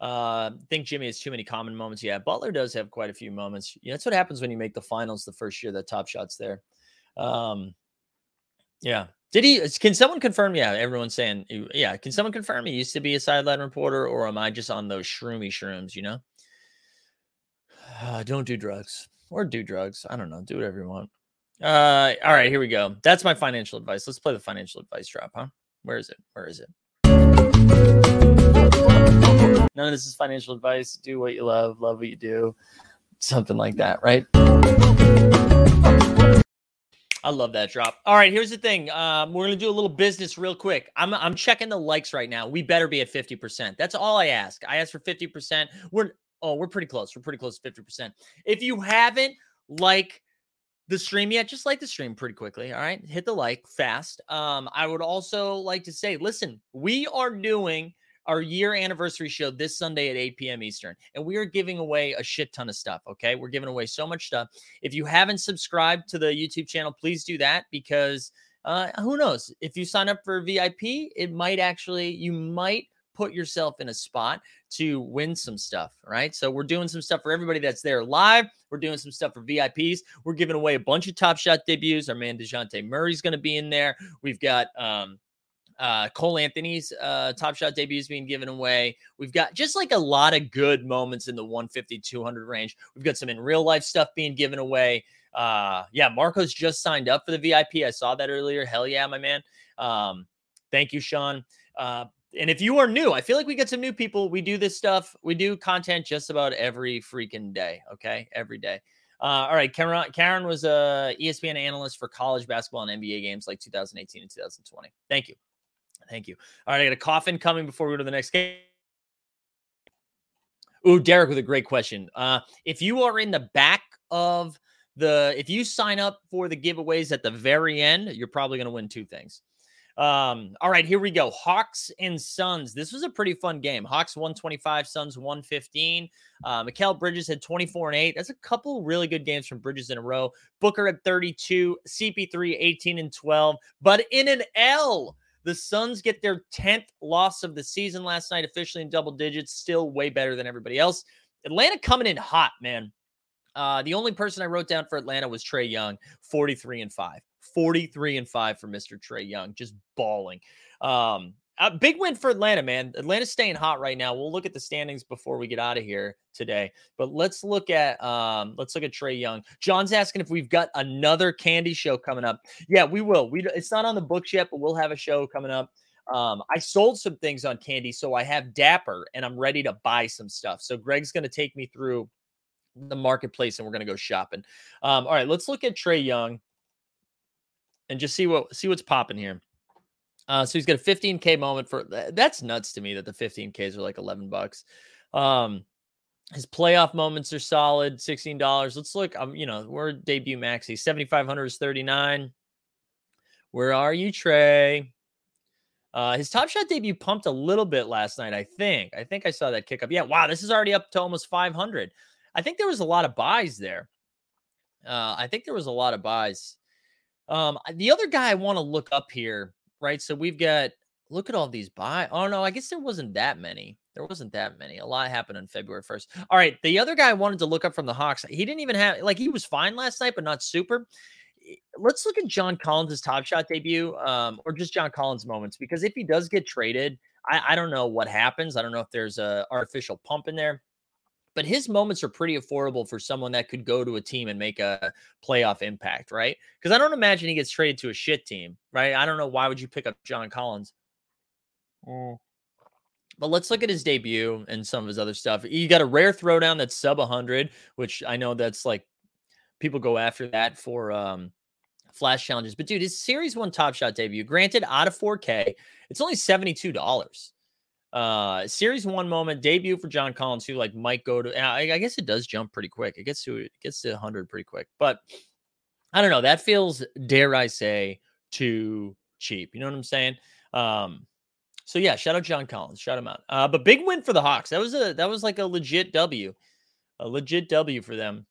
Uh, I think Jimmy has too many common moments. Yeah, Butler does have quite a few moments. Yeah, that's what happens when you make the finals the first year that Top Shot's there. Um, yeah. Did he? Can someone confirm? Yeah, everyone's saying. Yeah, can someone confirm he used to be a sideline reporter, or am I just on those shroomy shrooms? You know. Uh, don't do drugs or do drugs. I don't know. Do whatever you want. Uh, all right, here we go. That's my financial advice. Let's play the financial advice drop, huh? Where is it? Where is it? None of this is financial advice. Do what you love, love what you do, something like that, right? I love that drop. All right, here's the thing. Um, we're gonna do a little business real quick. I'm I'm checking the likes right now. We better be at 50%. That's all I ask. I ask for 50%. We're Oh, we're pretty close. We're pretty close to 50%. If you haven't like the stream yet, just like the stream pretty quickly. All right. Hit the like fast. Um, I would also like to say, listen, we are doing our year anniversary show this Sunday at 8 p.m. Eastern, and we are giving away a shit ton of stuff. Okay. We're giving away so much stuff. If you haven't subscribed to the YouTube channel, please do that because uh, who knows? If you sign up for VIP, it might actually, you might put yourself in a spot to win some stuff, right? So we're doing some stuff for everybody that's there live. We're doing some stuff for VIPs. We're giving away a bunch of Top Shot debuts. Our man Dejounte Murray's going to be in there. We've got um, uh, Cole Anthony's uh, Top Shot debuts being given away. We've got just like a lot of good moments in the 150, 200 range. We've got some in real life stuff being given away. Uh, yeah, Marcos just signed up for the VIP. I saw that earlier. Hell yeah, my man. Um, thank you, Sean. Uh, and if you are new, I feel like we get some new people. We do this stuff. We do content just about every freaking day. Okay, every day. Uh, all right, Caron, Caron was a ESPN analyst for college basketball and NBA games like 2018 and 2020. Thank you, thank you. All right, I got a coffin coming before we go to the next game. Ooh, Derek with a great question. Uh, if you are in the back of the, if you sign up for the giveaways at the very end, you're probably going to win two things. Um, all right, here we go. Hawks and Suns. This was a pretty fun game. Hawks 125, Suns 115. Uh, Mikal Bridges had 24 and 8. That's a couple really good games from Bridges in a row. Booker at 32, CP3 18 and 12. But in an L, the Suns get their 10th loss of the season last night, officially in double digits, still way better than everybody else. Atlanta coming in hot, man. Uh, the only person I wrote down for Atlanta was Trae Young, 43 and 5. 43 and 5 for Mr. Trae Young, just balling. Um, a big win for Atlanta, man. Atlanta's staying hot right now. We'll look at the standings before we get out of here today. But let's look at um, let's look at Trae Young. John's asking if we've got another candy show coming up. Yeah, we will. We it's not on the books yet, but we'll have a show coming up. Um, I sold some things on candy, so I have Dapper and I'm ready to buy some stuff. So Greg's going to take me through the marketplace and we're going to go shopping. Um, all right, let's look at Trae Young and just see what see what's popping here. Uh, so he's got a 15k moment for that's nuts to me that the 15ks are like 11 bucks. Um, his playoff moments are solid, $16. Let's look. Um, you know, we're debut maxi. 7,500 is 39. Where are you, Trae? Uh, his top shot debut pumped a little bit last night, I think. I think I saw that kick up. Yeah, wow, this is already up to almost 500. I think there was a lot of buys there. Uh, I think there was a lot of buys. Um, the other guy I want to look up here, right? So we've got look at all these buy. Oh no, I guess there wasn't that many. There wasn't that many. A lot happened on February 1st. All right. The other guy I wanted to look up from the Hawks, he didn't even have like he was fine last night, but not super. Let's look at John Collins' top shot debut, um, or just John Collins moments, because if he does get traded, I, I don't know what happens. I don't know if there's a artificial pump in there but his moments are pretty affordable for someone that could go to a team and make a playoff impact, right? Because I don't imagine he gets traded to a shit team, right? I don't know why would you pick up John Collins. Mm. But let's look at his debut and some of his other stuff. You got a rare throwdown that's sub 100, which I know that's like people go after that for um flash challenges. But dude, his series one top shot debut, granted out of 4K, it's only $72. Uh series one moment debut for John Collins, who like might go to I, I guess it does jump pretty quick. It gets to it gets to 100 pretty quick. But I don't know. That feels, dare I say, too cheap. You know what I'm saying? Um, so yeah, shout out John Collins, shout him out. Uh, but big win for the Hawks. That was a that was like a legit W, a legit W for them.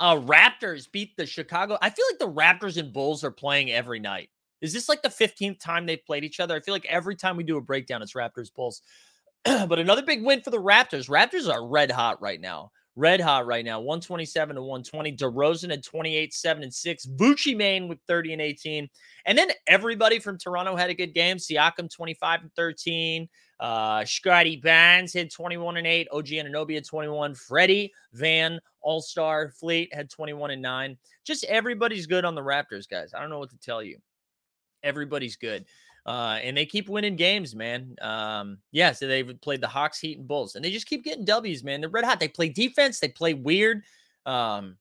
Uh, Raptors beat the Chicago. I feel like the Raptors and Bulls are playing every night. Is this like the 15th time they've played each other? I feel like every time we do a breakdown, it's Raptors Bulls. but another big win for the Raptors. Raptors are red hot right now. Red hot right now. 127 to 120 DeRozan at 28 7 and 6 Bucci Main with 30 and 18 and then everybody from Toronto had a good game. Siakam 25 and 13 uh Scottie Barnes had 21 and 8 OG Anunoby had 21 Freddie Van All-Star Fleet had 21 and 9 just everybody's good on the Raptors guys. I don't know what to tell you everybody's good uh, and they keep winning games, man. Um, yeah, so they've played the Hawks, Heat, and Bulls, and they just keep getting W's, man. They're red hot. They play defense, they play weird. Um,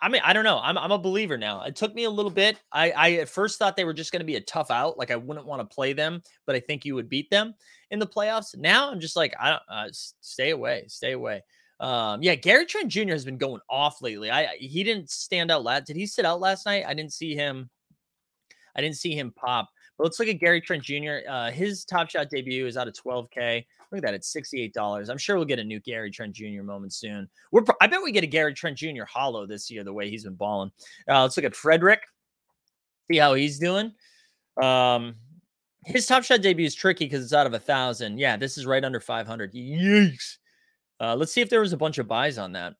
I mean, I don't know. I'm, I'm a believer now. It took me a little bit. I, I at first thought they were just going to be a tough out. Like I wouldn't want to play them, but I think you would beat them in the playoffs. Now I'm just like, I don't uh, stay away, stay away. Um, yeah, Gary Trent Jr. has been going off lately. I he didn't stand out last. Did he sit out last night? I didn't see him. I didn't see him pop. But let's look at Gary Trent Jr. Uh, his Top Shot debut is out of 12K. Look at that, it's $68. I'm sure we'll get a new Gary Trent Jr. moment soon. We're I bet we get a Gary Trent Jr. hollow this year, the way he's been balling. Uh, let's look at Frederick. See how he's doing. Um, his Top Shot debut is tricky because it's out of a thousand. Yeah, this is right under 500. Yikes. Uh, let's see if there was a bunch of buys on that.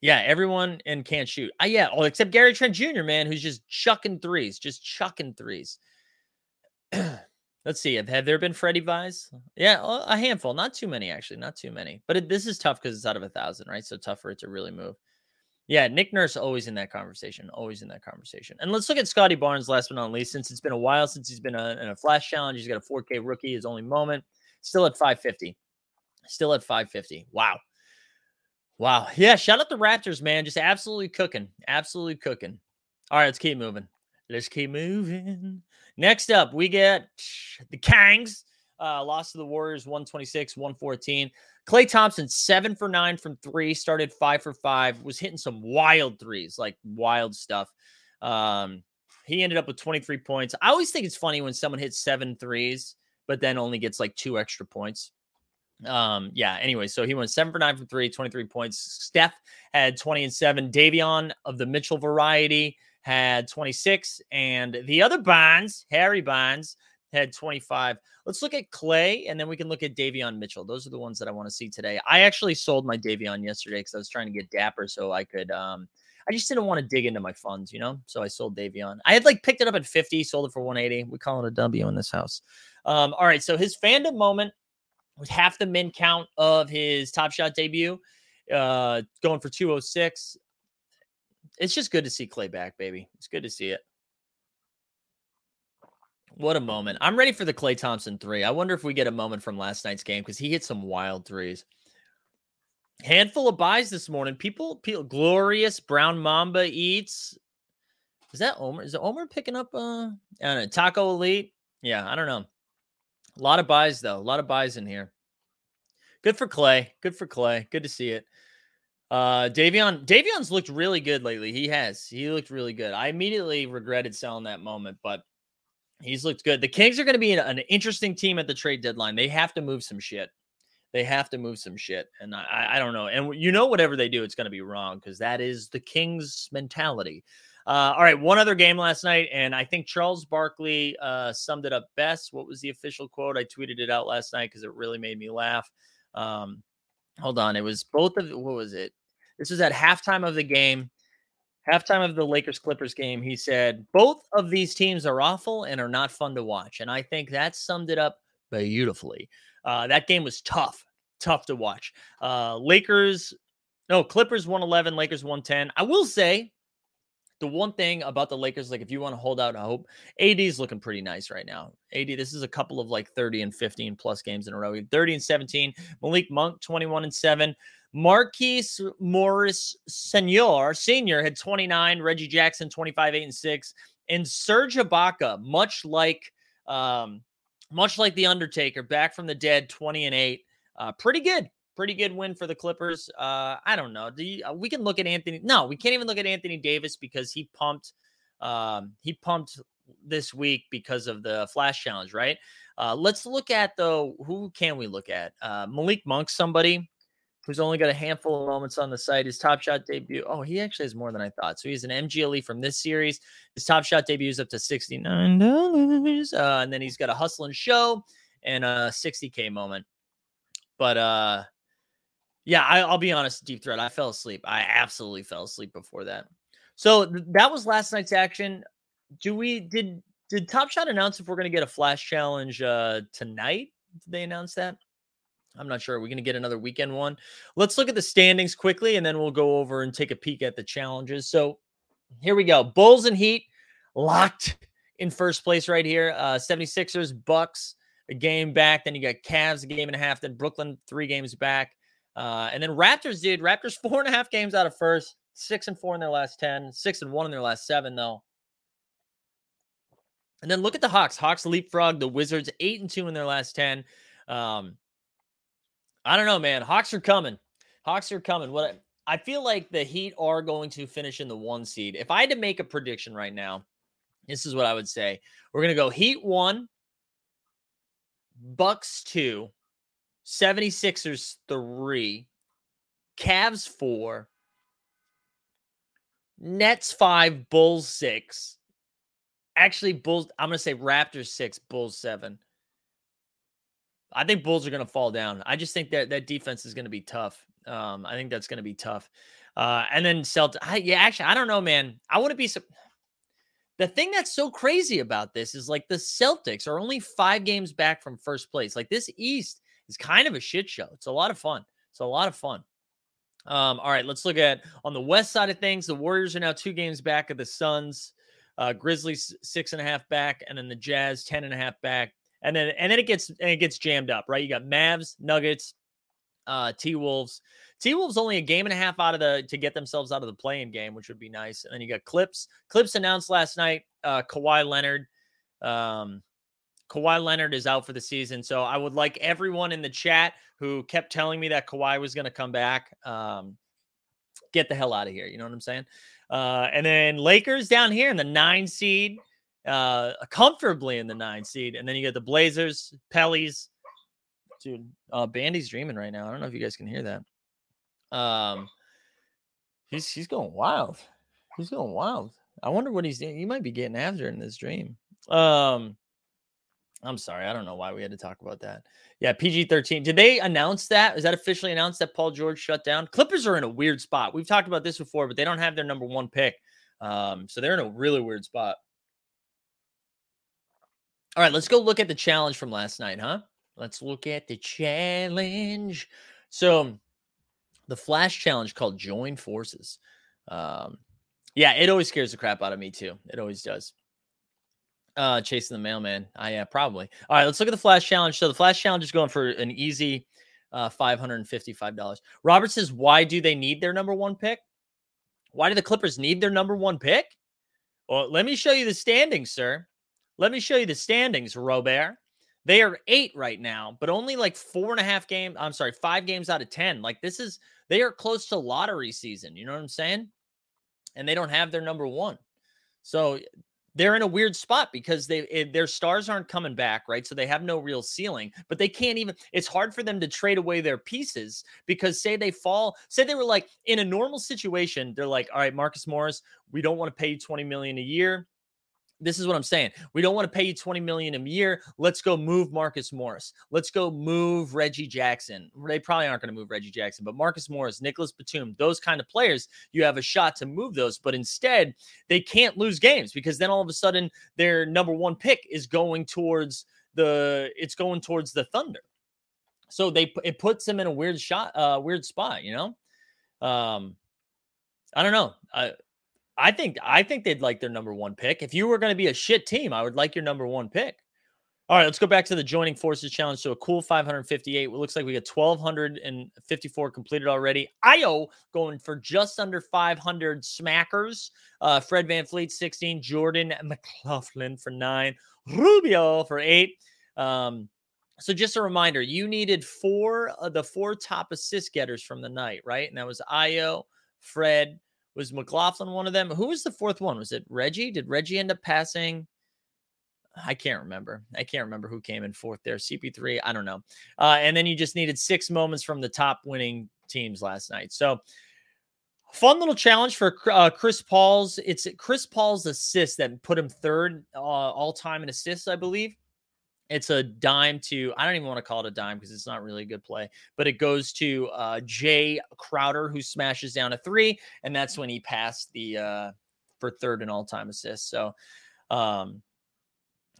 Yeah, everyone and can't shoot. Uh, yeah, all except Gary Trent Jr., man, who's just chucking threes, just chucking threes. Let's see. Have, have there been Freddie Vise? Yeah, a handful. Not too many, actually. Not too many. But it, this is tough because it's out of a thousand, right? So tough for it to really move. Yeah, Nick Nurse always in that conversation. Always in that conversation. And let's look at Scottie Barnes last but not least. Since it's been a while since he's been a, in a flash challenge, he's got a 4K rookie, his only moment. Still at 550. Still at 550. Wow. Wow. Yeah. Shout out the Raptors, man. Just absolutely cooking. Absolutely cooking. All right, let's keep moving. Let's keep moving. Next up, we get the Kangs. Uh, lost to the Warriors 126, 114. Klay Thompson, seven for nine from three, started five for five, was hitting some wild threes, like wild stuff. Um, he ended up with 23 points. I always think it's funny when someone hits seven threes, but then only gets like two extra points. Um, yeah, anyway, so he went seven for nine from three, 23 points. Steph had 20 and seven. Davion of the Mitchell variety had 26, and the other Bonds, Harry Bonds, had 25. Let's look at Klay and then we can look at Davion Mitchell. Those are the ones that I want to see today. I actually sold my Davion yesterday because I was trying to get Dapper so I could. um I just didn't want to dig into my funds, you know. So I sold Davion. I had like picked it up at 50, sold it for 180. We call it a W in this house. Um, all right, so his fandom moment was half the min count of his Top Shot debut, uh, going for 206 it's just good to see Klay back, baby. It's good to see it. What a moment. I'm ready for the Klay Thompson three. I wonder if we get a moment from last night's game because he hit some wild threes. Handful of buys this morning. People, people glorious brown mamba eats. Is that Omer? Is Omer picking up uh I don't know, Taco Elite? Yeah, I don't know. A lot of buys though. A lot of buys in here. Good for Klay. Good for Klay. Good to see it. Uh, Davion, Davion's looked really good lately. He has. He looked really good. I immediately regretted selling that moment, but he's looked good. The Kings are going to be an, interesting team at the trade deadline. They have to move some shit. They have to move some shit, and I, I don't know. And you know, whatever they do, it's going to be wrong because that is the Kings' mentality. Uh, all right, one other game last night, and I think Charles Barkley uh, summed it up best. What was the official quote? I tweeted it out last night because it really made me laugh. Um, hold on, it was both of what was it? This was at halftime of the game, halftime of the Lakers Clippers game. He said both of these teams are awful and are not fun to watch, and I think that summed it up beautifully. Uh, that game was tough, tough to watch. Uh, Lakers, no, Clippers 111, Lakers 110. I will say the one thing about the Lakers, like if you want to hold out hope, AD is looking pretty nice right now. AD, this is a couple of like 30 and 15 plus games in a row. 30 and 17. Malik Monk, 21 and 7. Marquise Morris Senior, senior, had 29. Reggie Jackson, 25, 8 and 6. And Serge Ibaka, much like um, much like the Undertaker, back from the dead, 20 and 8. Uh, pretty good pretty good win for the Clippers. Uh, I don't know. Do you, uh, we can look at Anthony. No, we can't even look at Anthony Davis because he pumped. Um, he pumped this week because of the flash challenge, right? Uh, let's look at though. Who can we look at? Uh, Malik Monk, somebody who's only got a handful of moments on the site. His top shot debut. Oh, he actually has more than I thought. So he's an MGLE from this series. His top shot debut is up to sixty nine dollars, uh, and then he's got a hustle and show and a sixty k moment. But uh, yeah, I, will be honest, deep threat. I fell asleep. I absolutely fell asleep before that. So th- that was last night's action. Do we did did Top Shot announce if we're going to get a flash challenge uh, tonight? Did they announce that? I'm not sure. Are we going to get another weekend one? Let's look at the standings quickly, and then we'll go over and take a peek at the challenges. So here we go. Bulls and Heat locked in first place right here. Uh, 76ers, Bucks, a game back. Then you got Cavs, a game and a half. Then Brooklyn, three games back. Uh, and then Raptors, did Raptors four and a half games out of first, six and four in their last 10, six and one in their last seven, though. And then look at the Hawks. Hawks leapfrog the Wizards, eight and two in their last 10. Um, I don't know, man. Hawks are coming. Hawks are coming. What I, I feel like the Heat are going to finish in the one seed. If I had to make a prediction right now, this is what I would say. We're gonna go Heat one, Bucks two, 76ers three, Cavs four, Nets five, Bulls six. Actually, Bulls, I'm going to say Raptors six, Bulls seven. I think Bulls are going to fall down. I just think that that defense is going to be tough. Um, I think that's going to be tough. Uh, and then Celtics. Yeah, actually, I don't know, man. I wouldn't be. The thing that's so crazy about this is like the Celtics are only five games back from first place. Like this East is kind of a shit show. It's a lot of fun. It's a lot of fun. Um, all right, let's look at on the west side of things. The Warriors are now two games back of the Suns. Uh, Grizzlies six and a half back, and then the Jazz ten and a half back, and then and then it gets and it gets jammed up, right? You got Mavs, Nuggets, uh, T Wolves. T Wolves only a game and a half out of the to get themselves out of the play-in game, which would be nice. And then you got Clips. Clips announced last night. Uh, Kawhi Leonard. Um, Kawhi Leonard is out for the season. So I would like everyone in the chat who kept telling me that Kawhi was going to come back, um, get the hell out of here. You know what I'm saying? Uh, and then Lakers down here in the nine seed, uh, comfortably in the nine seed. And then you get the Blazers, Pellies. Dude, uh, Bandy's dreaming right now. I don't know if you guys can hear that. Um, he's he's going wild. He's going wild. I wonder what he's doing. He might be getting after in this dream. Um, I'm sorry. I don't know why we had to talk about that. Yeah, PG 13. Did they announce that? Is that officially announced that Paul George shut down? Clippers are in a weird spot. We've talked about this before, but they don't have their number one pick. Um, so they're in a really weird spot. All right, let's go look at the challenge from last night, huh? Let's look at the challenge. So the flash challenge called Join Forces. Um, yeah, it always scares the crap out of me too. It always does. Uh, chasing the mailman. I yeah, probably. All right, let's look at the flash challenge. So the flash challenge is going for an easy uh, $555. Robert says, why do they need their number one pick? Why do the Clippers need their number one pick? Well, let me show you the standings, sir. Let me show you the standings, Robert. They are eight right now, but only like four and a half games. I'm sorry, five games out of 10. Like this is, they are close to lottery season. You know what I'm saying? And they don't have their number one. So they're in a weird spot because they eh, their stars aren't coming back, right? So they have no real ceiling, but they can't even it's hard for them to trade away their pieces because say they fall, say they were like in a normal situation, they're like, "All right, Marcus Morris, we don't want to pay you 20 million a year this is what I'm saying. We don't want to pay you 20 million a year. Let's go move Marcus Morris. Let's go move Reggie Jackson. They probably aren't going to move Reggie Jackson, but Marcus Morris, Nicholas Batum, those kind of players, you have a shot to move those. But instead, they can't lose games because then all of a sudden their number one pick is going towards the it's going towards the Thunder. So they it puts them in a weird shot, uh, weird spot, you know. Um, I don't know. I I think I think they'd like their number one pick. If you were going to be a shit team, I would like your number one pick. All right, let's go back to the joining forces challenge. So a cool 558. It looks like we got 1,254 completed already. Ayo going for just under 500 smackers. Uh, Fred VanVleet 16, Jordan McLaughlin for nine, Rubio for eight. Um, so just a reminder, you needed four of the four top assist getters from the night, right? And that was Ayo, Fred, was McLaughlin one of them? Who was the fourth one? Was it Reggie? Did Reggie end up passing? I can't remember. I can't remember who came in fourth there. CP3, I don't know. Uh, and then you just needed six moments from the top winning teams last night. So fun little challenge for uh, Chris Paul's. It's Chris Paul's assist that put him third uh, all time in assists, I believe. It's a dime to, I don't even want to call it a dime because it's not really a good play, but it goes to uh, Jae Crowder, who smashes down a three. And that's when he passed the, uh, for third and all time assists. So, um,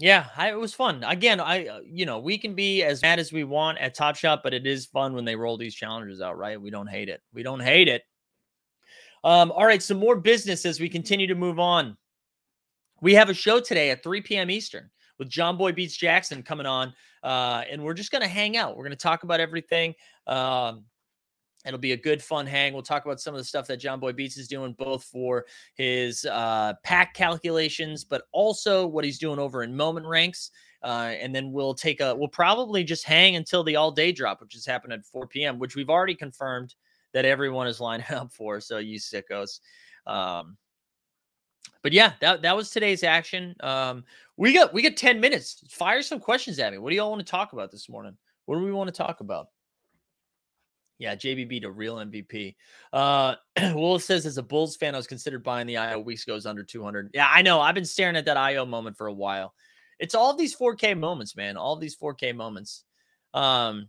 yeah, I, it was fun. Again, I uh, you know we can be as mad as we want at Top Shot, but it is fun when they roll these challenges out, right? We don't hate it. We don't hate it. Um, all right, some more business as we continue to move on. We have a show today at 3 p.m. Eastern with John Boy Beats Jackson coming on. Uh, and we're just going to hang out. We're going to talk about everything. Um, it'll be a good, fun hang. We'll talk about some of the stuff that John Boy Beats is doing, both for his uh, pack calculations, but also what he's doing over in moment ranks. Uh, and then we'll take a, we'll probably just hang until the all day drop, which is happening at 4 p.m., which we've already confirmed that everyone is lining up for. So you sickos. Um, but yeah, that that was today's action. Um, we got we got 10 minutes. Fire some questions at me. What do y'all want to talk about this morning? What do we want to talk about? Yeah, JBB to real MVP. Uh, Will says, as a Bulls fan, I was considered buying the Ayo weeks goes under 200. Yeah, I know. I've been staring at that Ayo moment for a while. It's all these 4K moments, man. All these 4K moments. Um,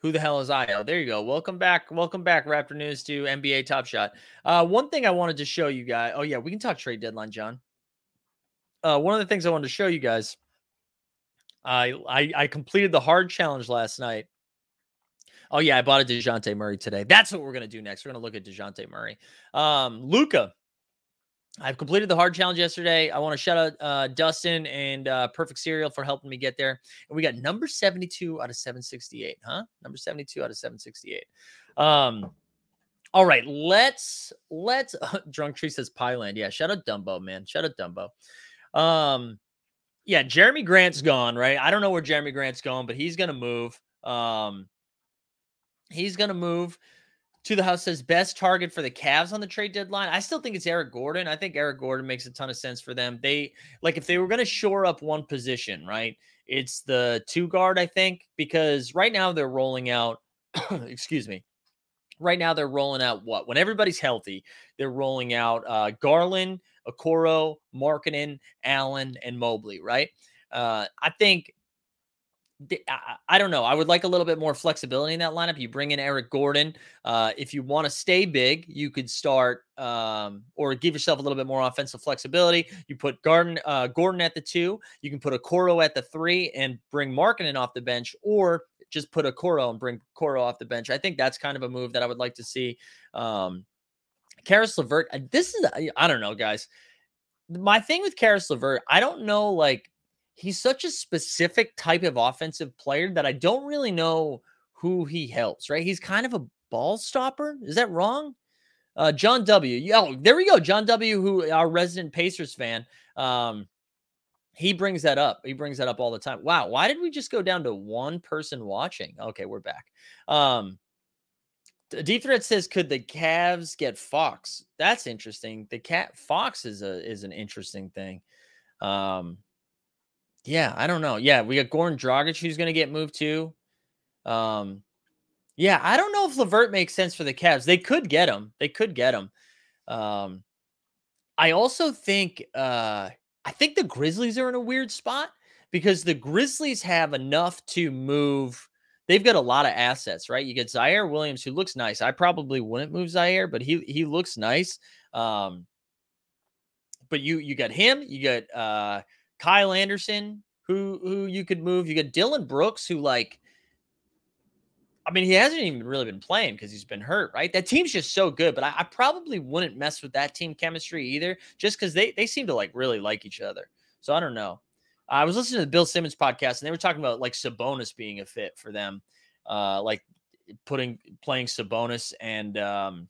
who the hell is I? Oh, there you go. Welcome back. Welcome back, Raptor News to NBA Top Shot. Uh, one thing I wanted to show you guys. Oh, yeah, we can talk trade deadline, John. Uh, one of the things I wanted to show you guys. I, I I completed the hard challenge last night. Oh yeah, I bought a Dejounte Murray today. That's what we're gonna do next. We're gonna look at Dejounte Murray. Um, Luka I've completed the hard challenge yesterday. I want to shout out uh, Dustin and uh, Perfect Cereal for helping me get there. And we got number 72 out of 768, huh? Number 72 out of 768. Um, all right, let's let's uh, Drunk Tree says Pyland. Yeah, shout out Dumbo, man. Shout out Dumbo. Um, yeah, Jerami Grant's gone, right? I don't know where Jerami Grant's going, but he's gonna move. Um, he's gonna move to the house says best target for the Cavs on the trade deadline. I still think it's Eric Gordon. I think Eric Gordon makes a ton of sense for them. They like if they were going to shore up one position, right? It's the two guard, I think, because right now they're rolling out. excuse me. Right now they're rolling out what? When everybody's healthy, they're rolling out uh, Garland, Okoro, Markkanen, Allen, and Mobley. Right? Uh, I think I don't know. I would like a little bit more flexibility in that lineup. You bring in Eric Gordon. Uh, if you want to stay big, you could start um, or give yourself a little bit more offensive flexibility. You put Garden, uh, Gordon at the two. You can put Okoro at the three and bring Markkanen off the bench, or just put Okoro and bring Coro off the bench. I think that's kind of a move that I would like to see. Um, Caris LeVert. Uh, this is I don't know, guys. My thing with Caris LeVert, I don't know like he's such a specific type of offensive player that I don't really know who he helps, right? He's kind of a ball stopper. Is that wrong? Uh, John W. Oh, there we go. John W., who our resident Pacers fan. Um, he brings that up. He brings that up all the time. Wow, why did we just go down to one person watching? Okay, we're back. Um, Deep Threat says, "Could the Cavs get Fox?" That's interesting. The cat Fox is a is an interesting thing. Um, yeah, I don't know. Yeah, we got Goran Dragic who's going to get moved too. Um, yeah, I don't know if LeVert makes sense for the Cavs. They could get him. They could get him. Um, I also think uh, I think the Grizzlies are in a weird spot because the Grizzlies have enough to move they've got a lot of assets, right? You get Ziaire Williams, who looks nice. I probably wouldn't move Ziaire, but he he looks nice. Um, but you you got him, you got uh Kyle Anderson, who who you could move. You got Dillon Brooks, who like I mean, he hasn't even really been playing because he's been hurt, right? That team's just so good, but I, I probably wouldn't mess with that team chemistry either, just because they they seem to like really like each other. So I don't know. I was listening to the Bill Simmons podcast and they were talking about like Sabonis being a fit for them, uh, like putting playing Sabonis and um,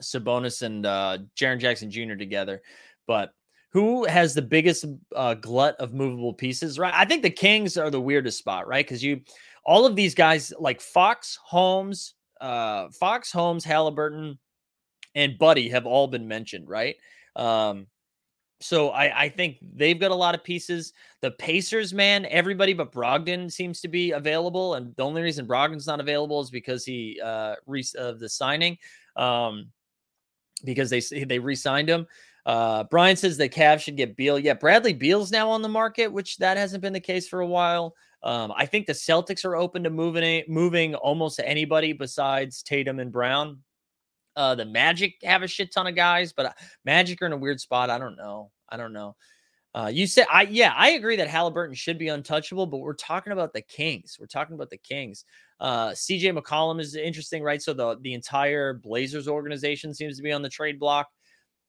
Sabonis and uh, Jaren Jackson Jr. together. But who has the biggest uh, glut of movable pieces? Right, I think the Kings are the weirdest spot, right? Because you, all of these guys like Fox, Holmes, uh, Fox, Holmes, Halliburton, and Buddy have all been mentioned, right? Um, so I, I think they've got a lot of pieces. The Pacers, man, everybody but Brogdon seems to be available, and the only reason Brogdon's not available is because he uh re- of the signing, um, because they they re-signed him. Uh, Brian says the Cavs should get Beal. Yeah, Bradley Beal's now on the market, which that hasn't been the case for a while. Um, I think the Celtics are open to moving moving almost anybody besides Tatum and Brown. Uh, the Magic have a shit ton of guys, but uh, Magic are in a weird spot. I don't know. I don't know. Uh, you said I yeah, I agree that Halliburton should be untouchable, but we're talking about the Kings. We're talking about the Kings. Uh, CJ McCollum is interesting, right? So the the entire Blazers organization seems to be on the trade block.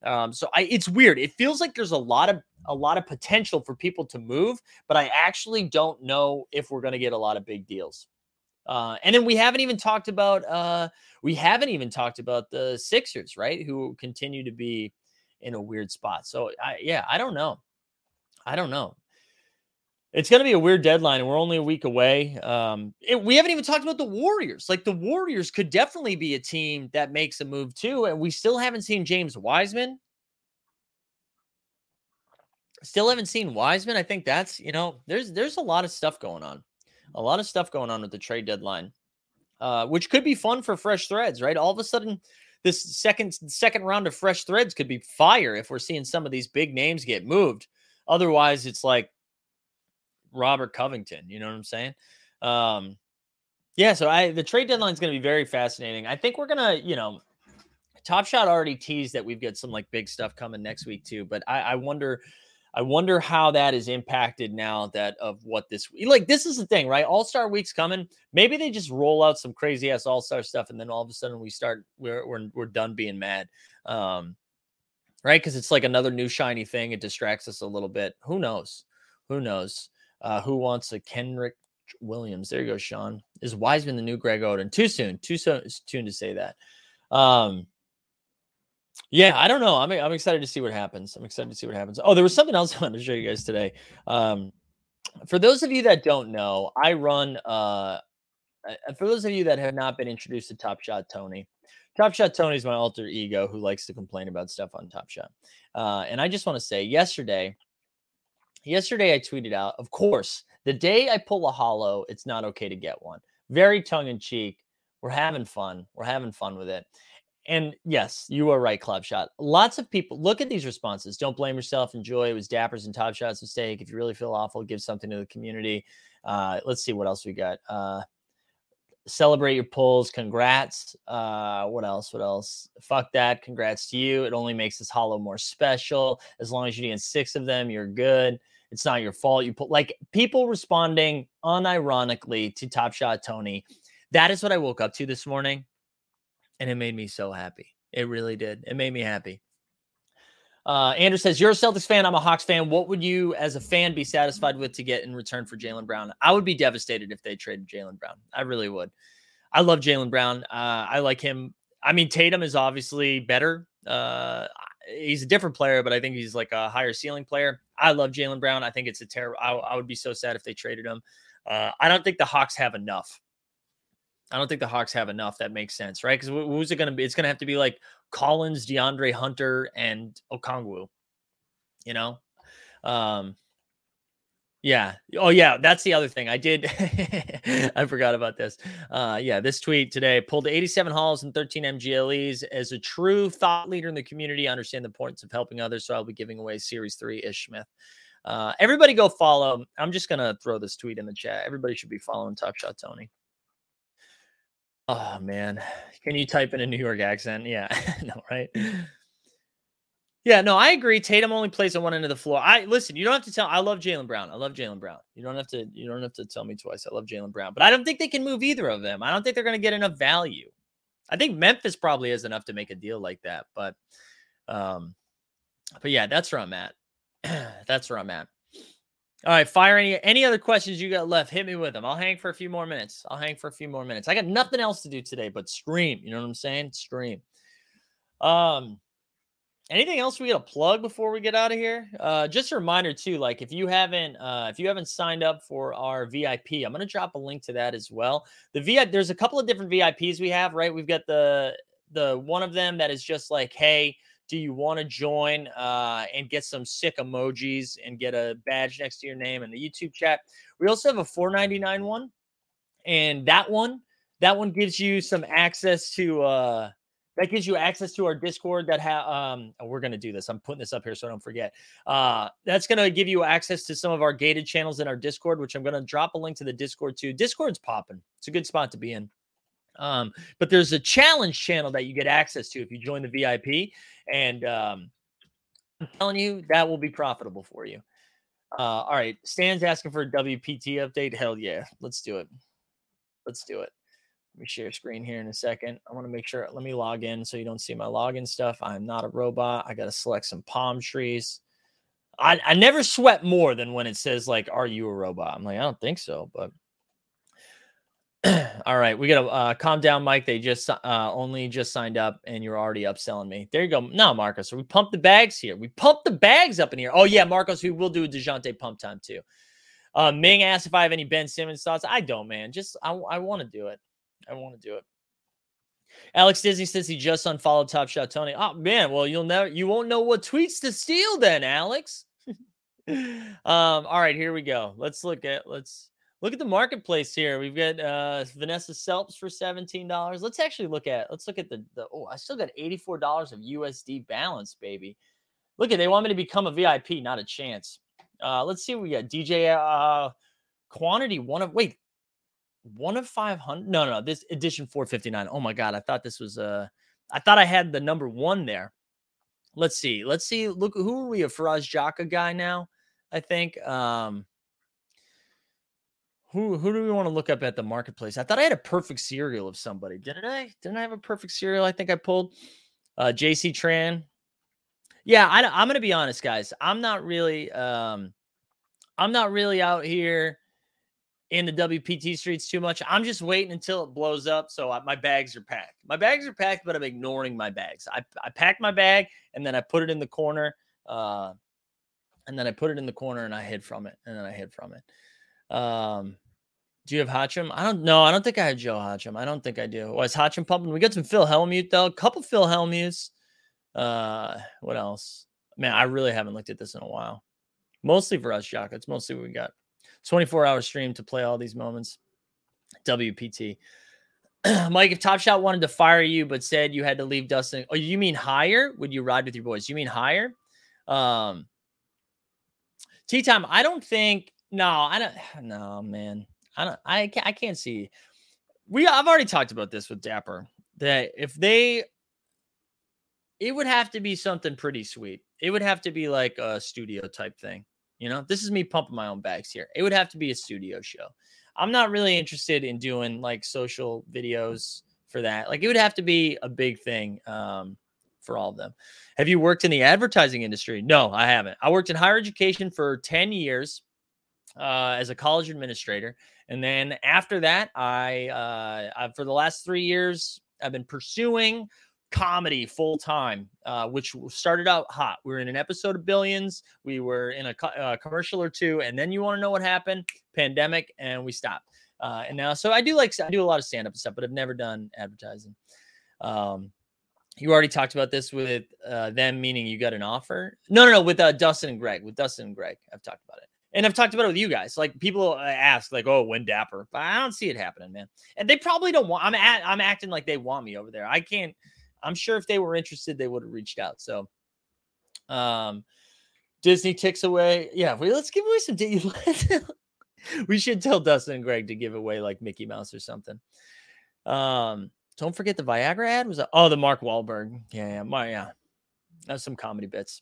Um, so I it's weird. It feels like there's a lot of a lot of potential for people to move, but I actually don't know if we're going to get a lot of big deals. Uh, and then we haven't even talked about uh, we haven't even talked about the Sixers, right? Who continue to be in a weird spot. So I yeah, I don't know. I don't know. It's going to be a weird deadline, we're only a week away. Um, it, we haven't even talked about the Warriors. Like the Warriors could definitely be a team that makes a move too, and we still haven't seen James Wiseman. Still haven't seen Wiseman. I think that's you know there's there's a lot of stuff going on, a lot of stuff going on with the trade deadline, uh, which could be fun for fresh threads. Right, all of a sudden this second second round of fresh threads could be fire if we're seeing some of these big names get moved. Otherwise, it's like Robert Covington. You know what I'm saying? Um, yeah. So I the trade deadline is going to be very fascinating. I think we're gonna, you know, Top Shot already teased that we've got some like big stuff coming next week too. But I, I wonder I wonder how that is impacted now that of what this like this is the thing, right? All Star Week's coming. Maybe they just roll out some crazy ass All Star stuff, and then all of a sudden we start we're we're, we're done being mad, um, right? Because it's like another new shiny thing. It distracts us a little bit. Who knows? Who knows? Uh, who wants a Kenrich Williams? There you go, Sean. Is Wiseman the new Greg Oden? Too soon. Too soon. Soon to say that. Um, yeah, I don't know. I'm I'm excited to see what happens. I'm excited to see what happens. Oh, there was something else I wanted to show you guys today. Um, for those of you that don't know, I run. Uh, for those of you that have not been introduced to Top Shot Tony, Top Shot Tony is my alter ego who likes to complain about stuff on Top Shot. Uh, and I just want to say, yesterday, yesterday I tweeted out, of course, the day I pull a hollow, it's not okay to get one. Very tongue in cheek. We're having fun. We're having fun with it. And yes, you are right, Club Shot. Lots of people look at these responses. Don't blame yourself. Enjoy. It was Dappers and Top Shot's mistake. If you really feel awful, give something to the community. Uh, let's see what else we got. Uh, celebrate your pulls. Congrats. Uh, what else? What else? Fuck that. Congrats to you. It only makes this hollow more special. As long as you get six of them, you're good. It's not your fault. You put like people responding unironically to Top Shot Tony. That is what I woke up to this morning and it made me so happy. It really did. It made me happy. Uh, Andrew says, You're a Celtics fan. I'm a Hawks fan. What would you, as a fan, be satisfied with to get in return for Jaylen Brown? I would be devastated if they traded Jaylen Brown. I really would. I love Jaylen Brown. Uh, I like him. I mean, Tatum is obviously better. Uh, he's a different player, but I think he's like a higher ceiling player. I love Jaylen Brown. I think it's a terrible. I, I, would be so sad if they traded him. Uh, I don't think the Hawks have enough. I don't think the Hawks have enough that makes sense, right? Because who's it going to be? It's going to have to be like Collins, DeAndre Hunter, and Okongwu. You know, um, yeah. Oh, yeah. That's the other thing. I did. I forgot about this. Uh, yeah. This tweet today pulled 87 halls and 13 MGLEs as a true thought leader in the community. I understand the importance of helping others. So I'll be giving away Series 3 Ish Smith. Uh, everybody go follow. I'm just going to throw this tweet in the chat. Everybody should be following Top Shot Tony. Oh, man. Can you type in a New York accent? Yeah. no, right? Yeah, no, I agree. Tatum only plays on one end of the floor. I listen. You don't have to tell. I love Jaylen Brown. I love Jaylen Brown. You don't have to. You don't have to tell me twice. I love Jaylen Brown, but I don't think they can move either of them. I don't think they're going to get enough value. I think Memphis probably is enough to make a deal like that, but, um, but yeah, that's where I'm at. that's where I'm at. All right, fire any any other questions you got left? Hit me with them. I'll hang for a few more minutes. I'll hang for a few more minutes. I got nothing else to do today but stream. You know what I'm saying? Stream. Um anything else we got to plug before we get out of here? Uh just a reminder too like if you haven't uh if you haven't signed up for our vip i'm gonna drop a link to that as well. The vip there's a couple of different vips we have right? We've got the the one of them that is just like hey do you want to join? Uh and get some sick emojis and get a badge next to your name in the youtube chat. We also have a 499 one and that one that one gives you some access to uh that gives you access to our discord that have um oh, we're to do this i'm putting this up here so i don't forget. Uh that's to give you access to some of our gated channels in our discord which i'm to drop a link to the discord too. Discord's popping. It's a good spot to be in. Um but there's a challenge channel that you get access to if you join the vip and um i'm telling you that will be profitable for you. Uh all right stan's asking for a wpt update? Hell yeah let's do it. Let's do it let me share screen here in a second. I want to make sure. Let me log in so you don't see my login stuff. I'm not a robot. I got to select some palm trees. I, I never sweat more than when it says like, "Are you a robot?" I'm like, I don't think so, but all right, we got to uh, calm down, Mike. They just uh, only just signed up, and you're already upselling me. There you go. No, Marcos, we pump the bags here. We pump the bags up in here. Oh yeah, Marcos, we will do a Dejounte pump time too. Uh, Ming asked if I have any Ben Simmons thoughts. I don't, man. Just I, I want to do it. I want to do it. Alex Disney says he just unfollowed Top Shot Tony. Oh man, well you'll never you won't know what tweets to steal then, Alex. um, all right, here we go. Let's look at let's look at the marketplace here. We've got uh Vanessa Selbst for $17. Let's actually look at let's look at the the oh, I still got $84 of USD balance, baby. Look at they want me to become a VIP, not a chance. Uh let's see we got. DJ uh quantity one of wait one of 500 no no this edition 459 oh my god i thought this was uh i thought i had the number one there. Let's see let's see look who are we a Faraz Jaka guy now i think um who who do we want to look up at the marketplace? I thought i had a perfect serial of somebody didn't i? Didn't i have a perfect serial i think i pulled? Uh jc tran. Yeah I, i'm gonna be honest guys i'm not really um i'm not really out here in the WPT streets too much. I'm just waiting until it blows up. So I, my bags are packed. My bags are packed, but I'm ignoring my bags. I, I packed my bag and then I put it in the corner. Uh, and then I put it in the corner and I hid from it. And then I hid from it. Um, do you have Hachem? I don't know. I don't think I have Joe Hachem. I don't think I do. Was Hachem pumping? We got some Phil Hellmuth though. A couple Phil Hellmuths. Uh, what else? Man, I really haven't looked at this in a while. Mostly for us, Jock. It's mostly what we got. 24 hour stream to play all these moments. WPT. Mike, if Top Shot wanted to fire you but said you had to leave Dustin, oh, you mean higher? Would you ride with your boys? You mean higher? Um, tea time. I don't think. No, I don't. No, man. I don't. I can't. I can't see. We. I've already talked about this with Dapper. That if they, it would have to be something pretty sweet. It would have to be like a studio type thing. You know, this is me pumping my own bags here. It would have to be a studio show. I'm not really interested in doing like social videos for that. Like it would have to be a big thing um, for all of them. Have you worked in the advertising industry? No, I haven't. I worked in higher education for 10 years uh, as a college administrator. And then after that, I, uh, I, for the last three years, I've been pursuing comedy full time, uh, which started out hot. We were in an episode of Billions, we were in a co- uh, commercial or two, and then you want to know what happened? Pandemic, and we stopped. Uh, and now, so I do like I do a lot of stand up stuff, but I've never done advertising. Um, you already talked about this with uh, them, meaning you got an offer. No, no, no, with uh, Dustin and Greg. With Dustin and Greg, I've talked about it, and I've talked about it with you guys. Like people uh, ask, like, "Oh, when Dapper?" But I don't see it happening, man. And they probably don't want. I'm at, I'm acting like they want me over there. I can't. I'm sure if they were interested, they would have reached out. So, um, Disney ticks away. Yeah, we, let's give away some. we should tell Dustin and Greg to give away like Mickey Mouse or something. Um, don't forget the Viagra ad was a, oh the Mark Wahlberg. Yeah, yeah, my yeah. That's some comedy bits.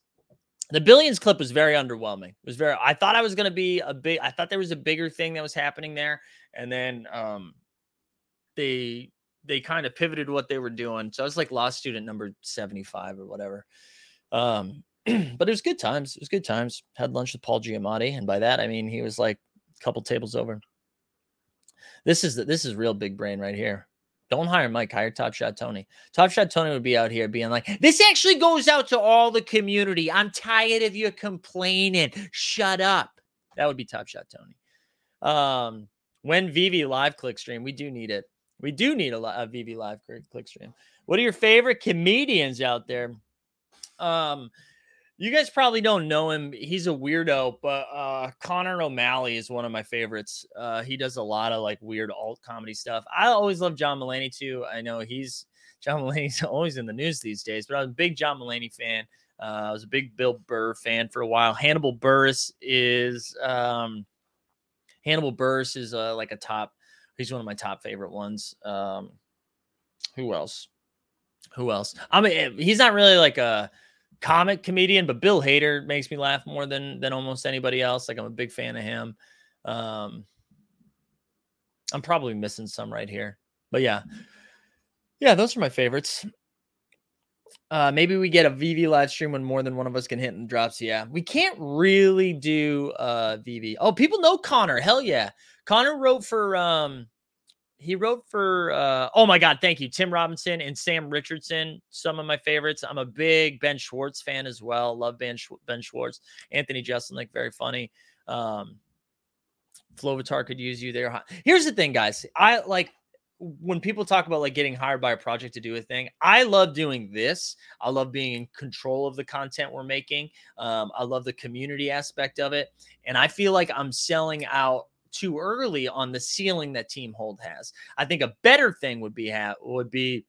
The Billions clip was very underwhelming. It was very I thought I was gonna be a big I thought there was a bigger thing that was happening there. And then um they they kind of pivoted what they were doing. So I was like law student number 75 or whatever. Um but it was good times. It was good times. Had lunch with Paul Giamatti, and by that I mean he was like a couple tables over. This is the, this is real big brain right here. Don't hire Mike, hire Top Shot Tony. Top Shot Tony would be out here being like, this actually goes out to all the community. I'm tired of you complaining. Shut up. That would be Top Shot Tony. Um, when VV live click stream, we do need it. We do need a, a VV live click stream. What are your favorite comedians out there? Um, you guys probably don't know him. He's a weirdo, but uh, Connor O'Malley is one of my favorites. Uh, he does a lot of like weird alt comedy stuff. I always love John Mulaney too. I know he's John Mulaney's always in the news these days, but I'm a big John Mulaney fan. Uh, I was a big Bill Burr fan for a while. Hannibal Buress is um, Hannibal Buress is uh, like a top. He's one of my top favorite ones. Um, who else? Who else? I mean, he's not really like a comic comedian, but Bill Hader makes me laugh more than than almost anybody else. Like I'm a big fan of him. Um, I'm probably missing some right here, but yeah, yeah, those are my favorites. Uh, maybe we get a VV live stream when more than one of us can hit and drops. Yeah, we can't really do uh VV. Oh, people know Connor. Hell yeah, Connor wrote for um he wrote for uh, oh my god thank you tim robinson and sam richardson some of my favorites i'm a big ben schwartz fan as well love ben, Sch- ben schwartz anthony jeselnik very funny um Flovitar could use you there. Here's the thing, guys. I like when people talk about like getting hired by a project to do a thing. I love doing this. I love being in control of the content we're making. Um, I love the community aspect of it, and I feel like I'm selling out too early on the ceiling that Team Hold has. I think a better thing would be ha- would be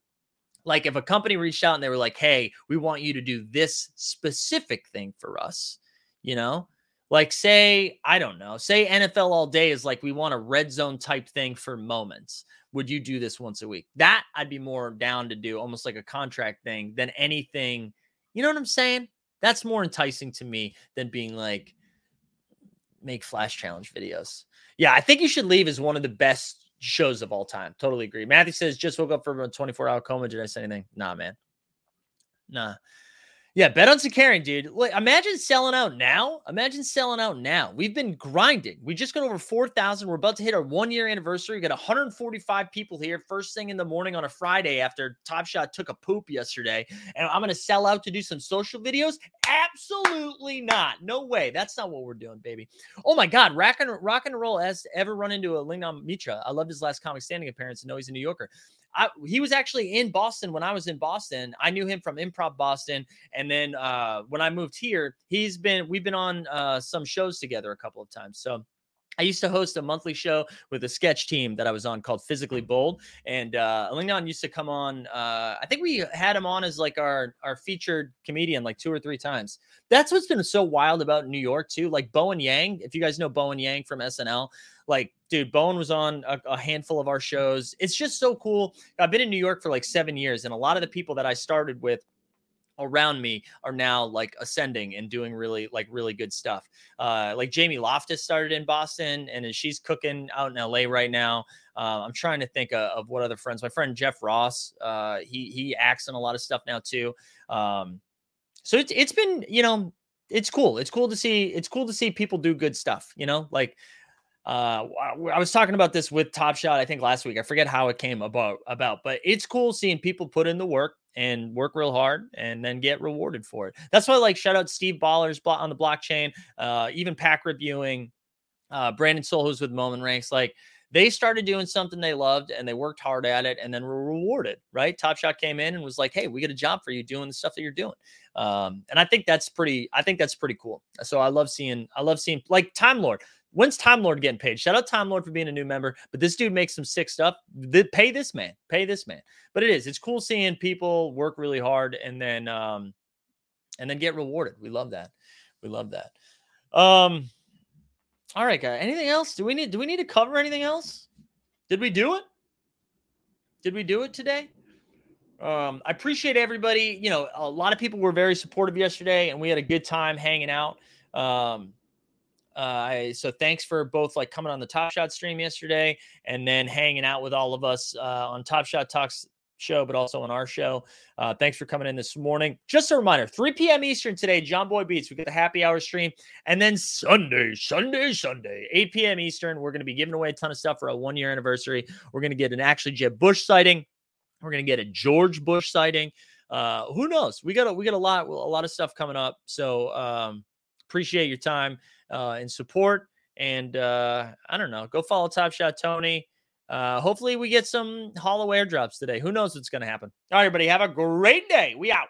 like if a company reached out and they were like, "Hey, we want you to do this specific thing for us," you know. Like say, I don't know, say NFL all day is like we want a red zone type thing for moments. Would you do this once a week? That I'd be more down to do almost like a contract thing than anything. You know what I'm saying? That's more enticing to me than being like make flash challenge videos. Yeah, I think you should leave is one of the best shows of all time. Totally agree. Matthew says just woke up from a 24 hour coma. Did I say anything? Nah, man. Nah. Yeah, bet on Zakarian, dude. Like, imagine selling out now. Imagine selling out now. We've been grinding. We just got over 4,000. We're about to hit our one year anniversary. We got 145 people here first thing in the morning on a Friday after Top Shot took a poop yesterday. And I'm going to sell out to do some social videos. Absolutely not. No way. That's not what we're doing, baby. Oh my God. Rock and, rock and roll has ever run into a Lingnan Mitra. I loved his last comic standing appearance and know he's a New Yorker. I, he was actually in Boston when I was in Boston. I knew him from Improv Boston, and then uh, when I moved here, he's been we've been on uh, some shows together a couple of times. So I used to host a monthly show with a sketch team that I was on called Physically Bold, and uh, used to come on. Uh, I think we had him on as like our our featured comedian like two or three times. That's what's been so wild about New York too. Like Bowen Yang, if you guys know Bowen Yang from SNL, like dude, Bowen was on a, a, handful of our shows. It's just so cool. I've been in New York for like seven years, and a lot of the people that I started with around me are now like ascending and doing really like really good stuff. Uh, like Jamie Loftus started in Boston and she's cooking out in LA right now. Uh, I'm trying to think of, of, what other friends. My friend Jeff Ross, uh, he he acts in a lot of stuff now too. Um, so it's it's been you know it's cool. It's cool to see. It's cool to see people do good stuff. You know, like uh, I was talking about this with Top Shot, I think last week. I forget how it came about, about, but it's cool seeing people put in the work and work real hard and then get rewarded for it. That's why, like, shout out Steve Ballers on the blockchain, uh, even Pack Reviewing, uh, Brandon Soul, who's with Moment Ranks. Like, they started doing something they loved and they worked hard at it and then were rewarded, right? Top Shot came in and was like, hey, we get a job for you doing the stuff that you're doing. Um, and I think that's pretty, I think that's pretty cool. So I love seeing, I love seeing like Time Lord. When's Time Lord getting paid? Shout out Time Lord for being a new member. But this dude makes some sick stuff. The, pay this man. Pay this man. But it is. It's cool seeing people work really hard and then um and then get rewarded. We love that. We love that. Um all right, guy. Anything else? Do we need do we need to cover anything else? Did we do it? Did we do it today? Um, I appreciate everybody. You know, a lot of people were very supportive yesterday, and we had a good time hanging out. Um, uh, so thanks for both like coming on the Top Shot stream yesterday and then hanging out with all of us uh, on Top Shot Talks show, but also on our show. Uh, thanks for coming in this morning. Just a reminder 3 p.m. Eastern today, John Boy Beats. We get the happy hour stream. And then Sunday, Sunday, Sunday, 8 p.m. Eastern, we're going to be giving away a ton of stuff for a one year anniversary. We're going to get an actually Jeb Bush sighting. We're going to get a George Bush sighting. Uh, who knows? We got a, we got a lot, a lot of stuff coming up. So um, appreciate your time uh, and support. And uh, I don't know, go follow Top Shot Tony. Uh, hopefully, we get some hollow airdrops today. Who knows what's going to happen? All right, everybody, have a great day. We out.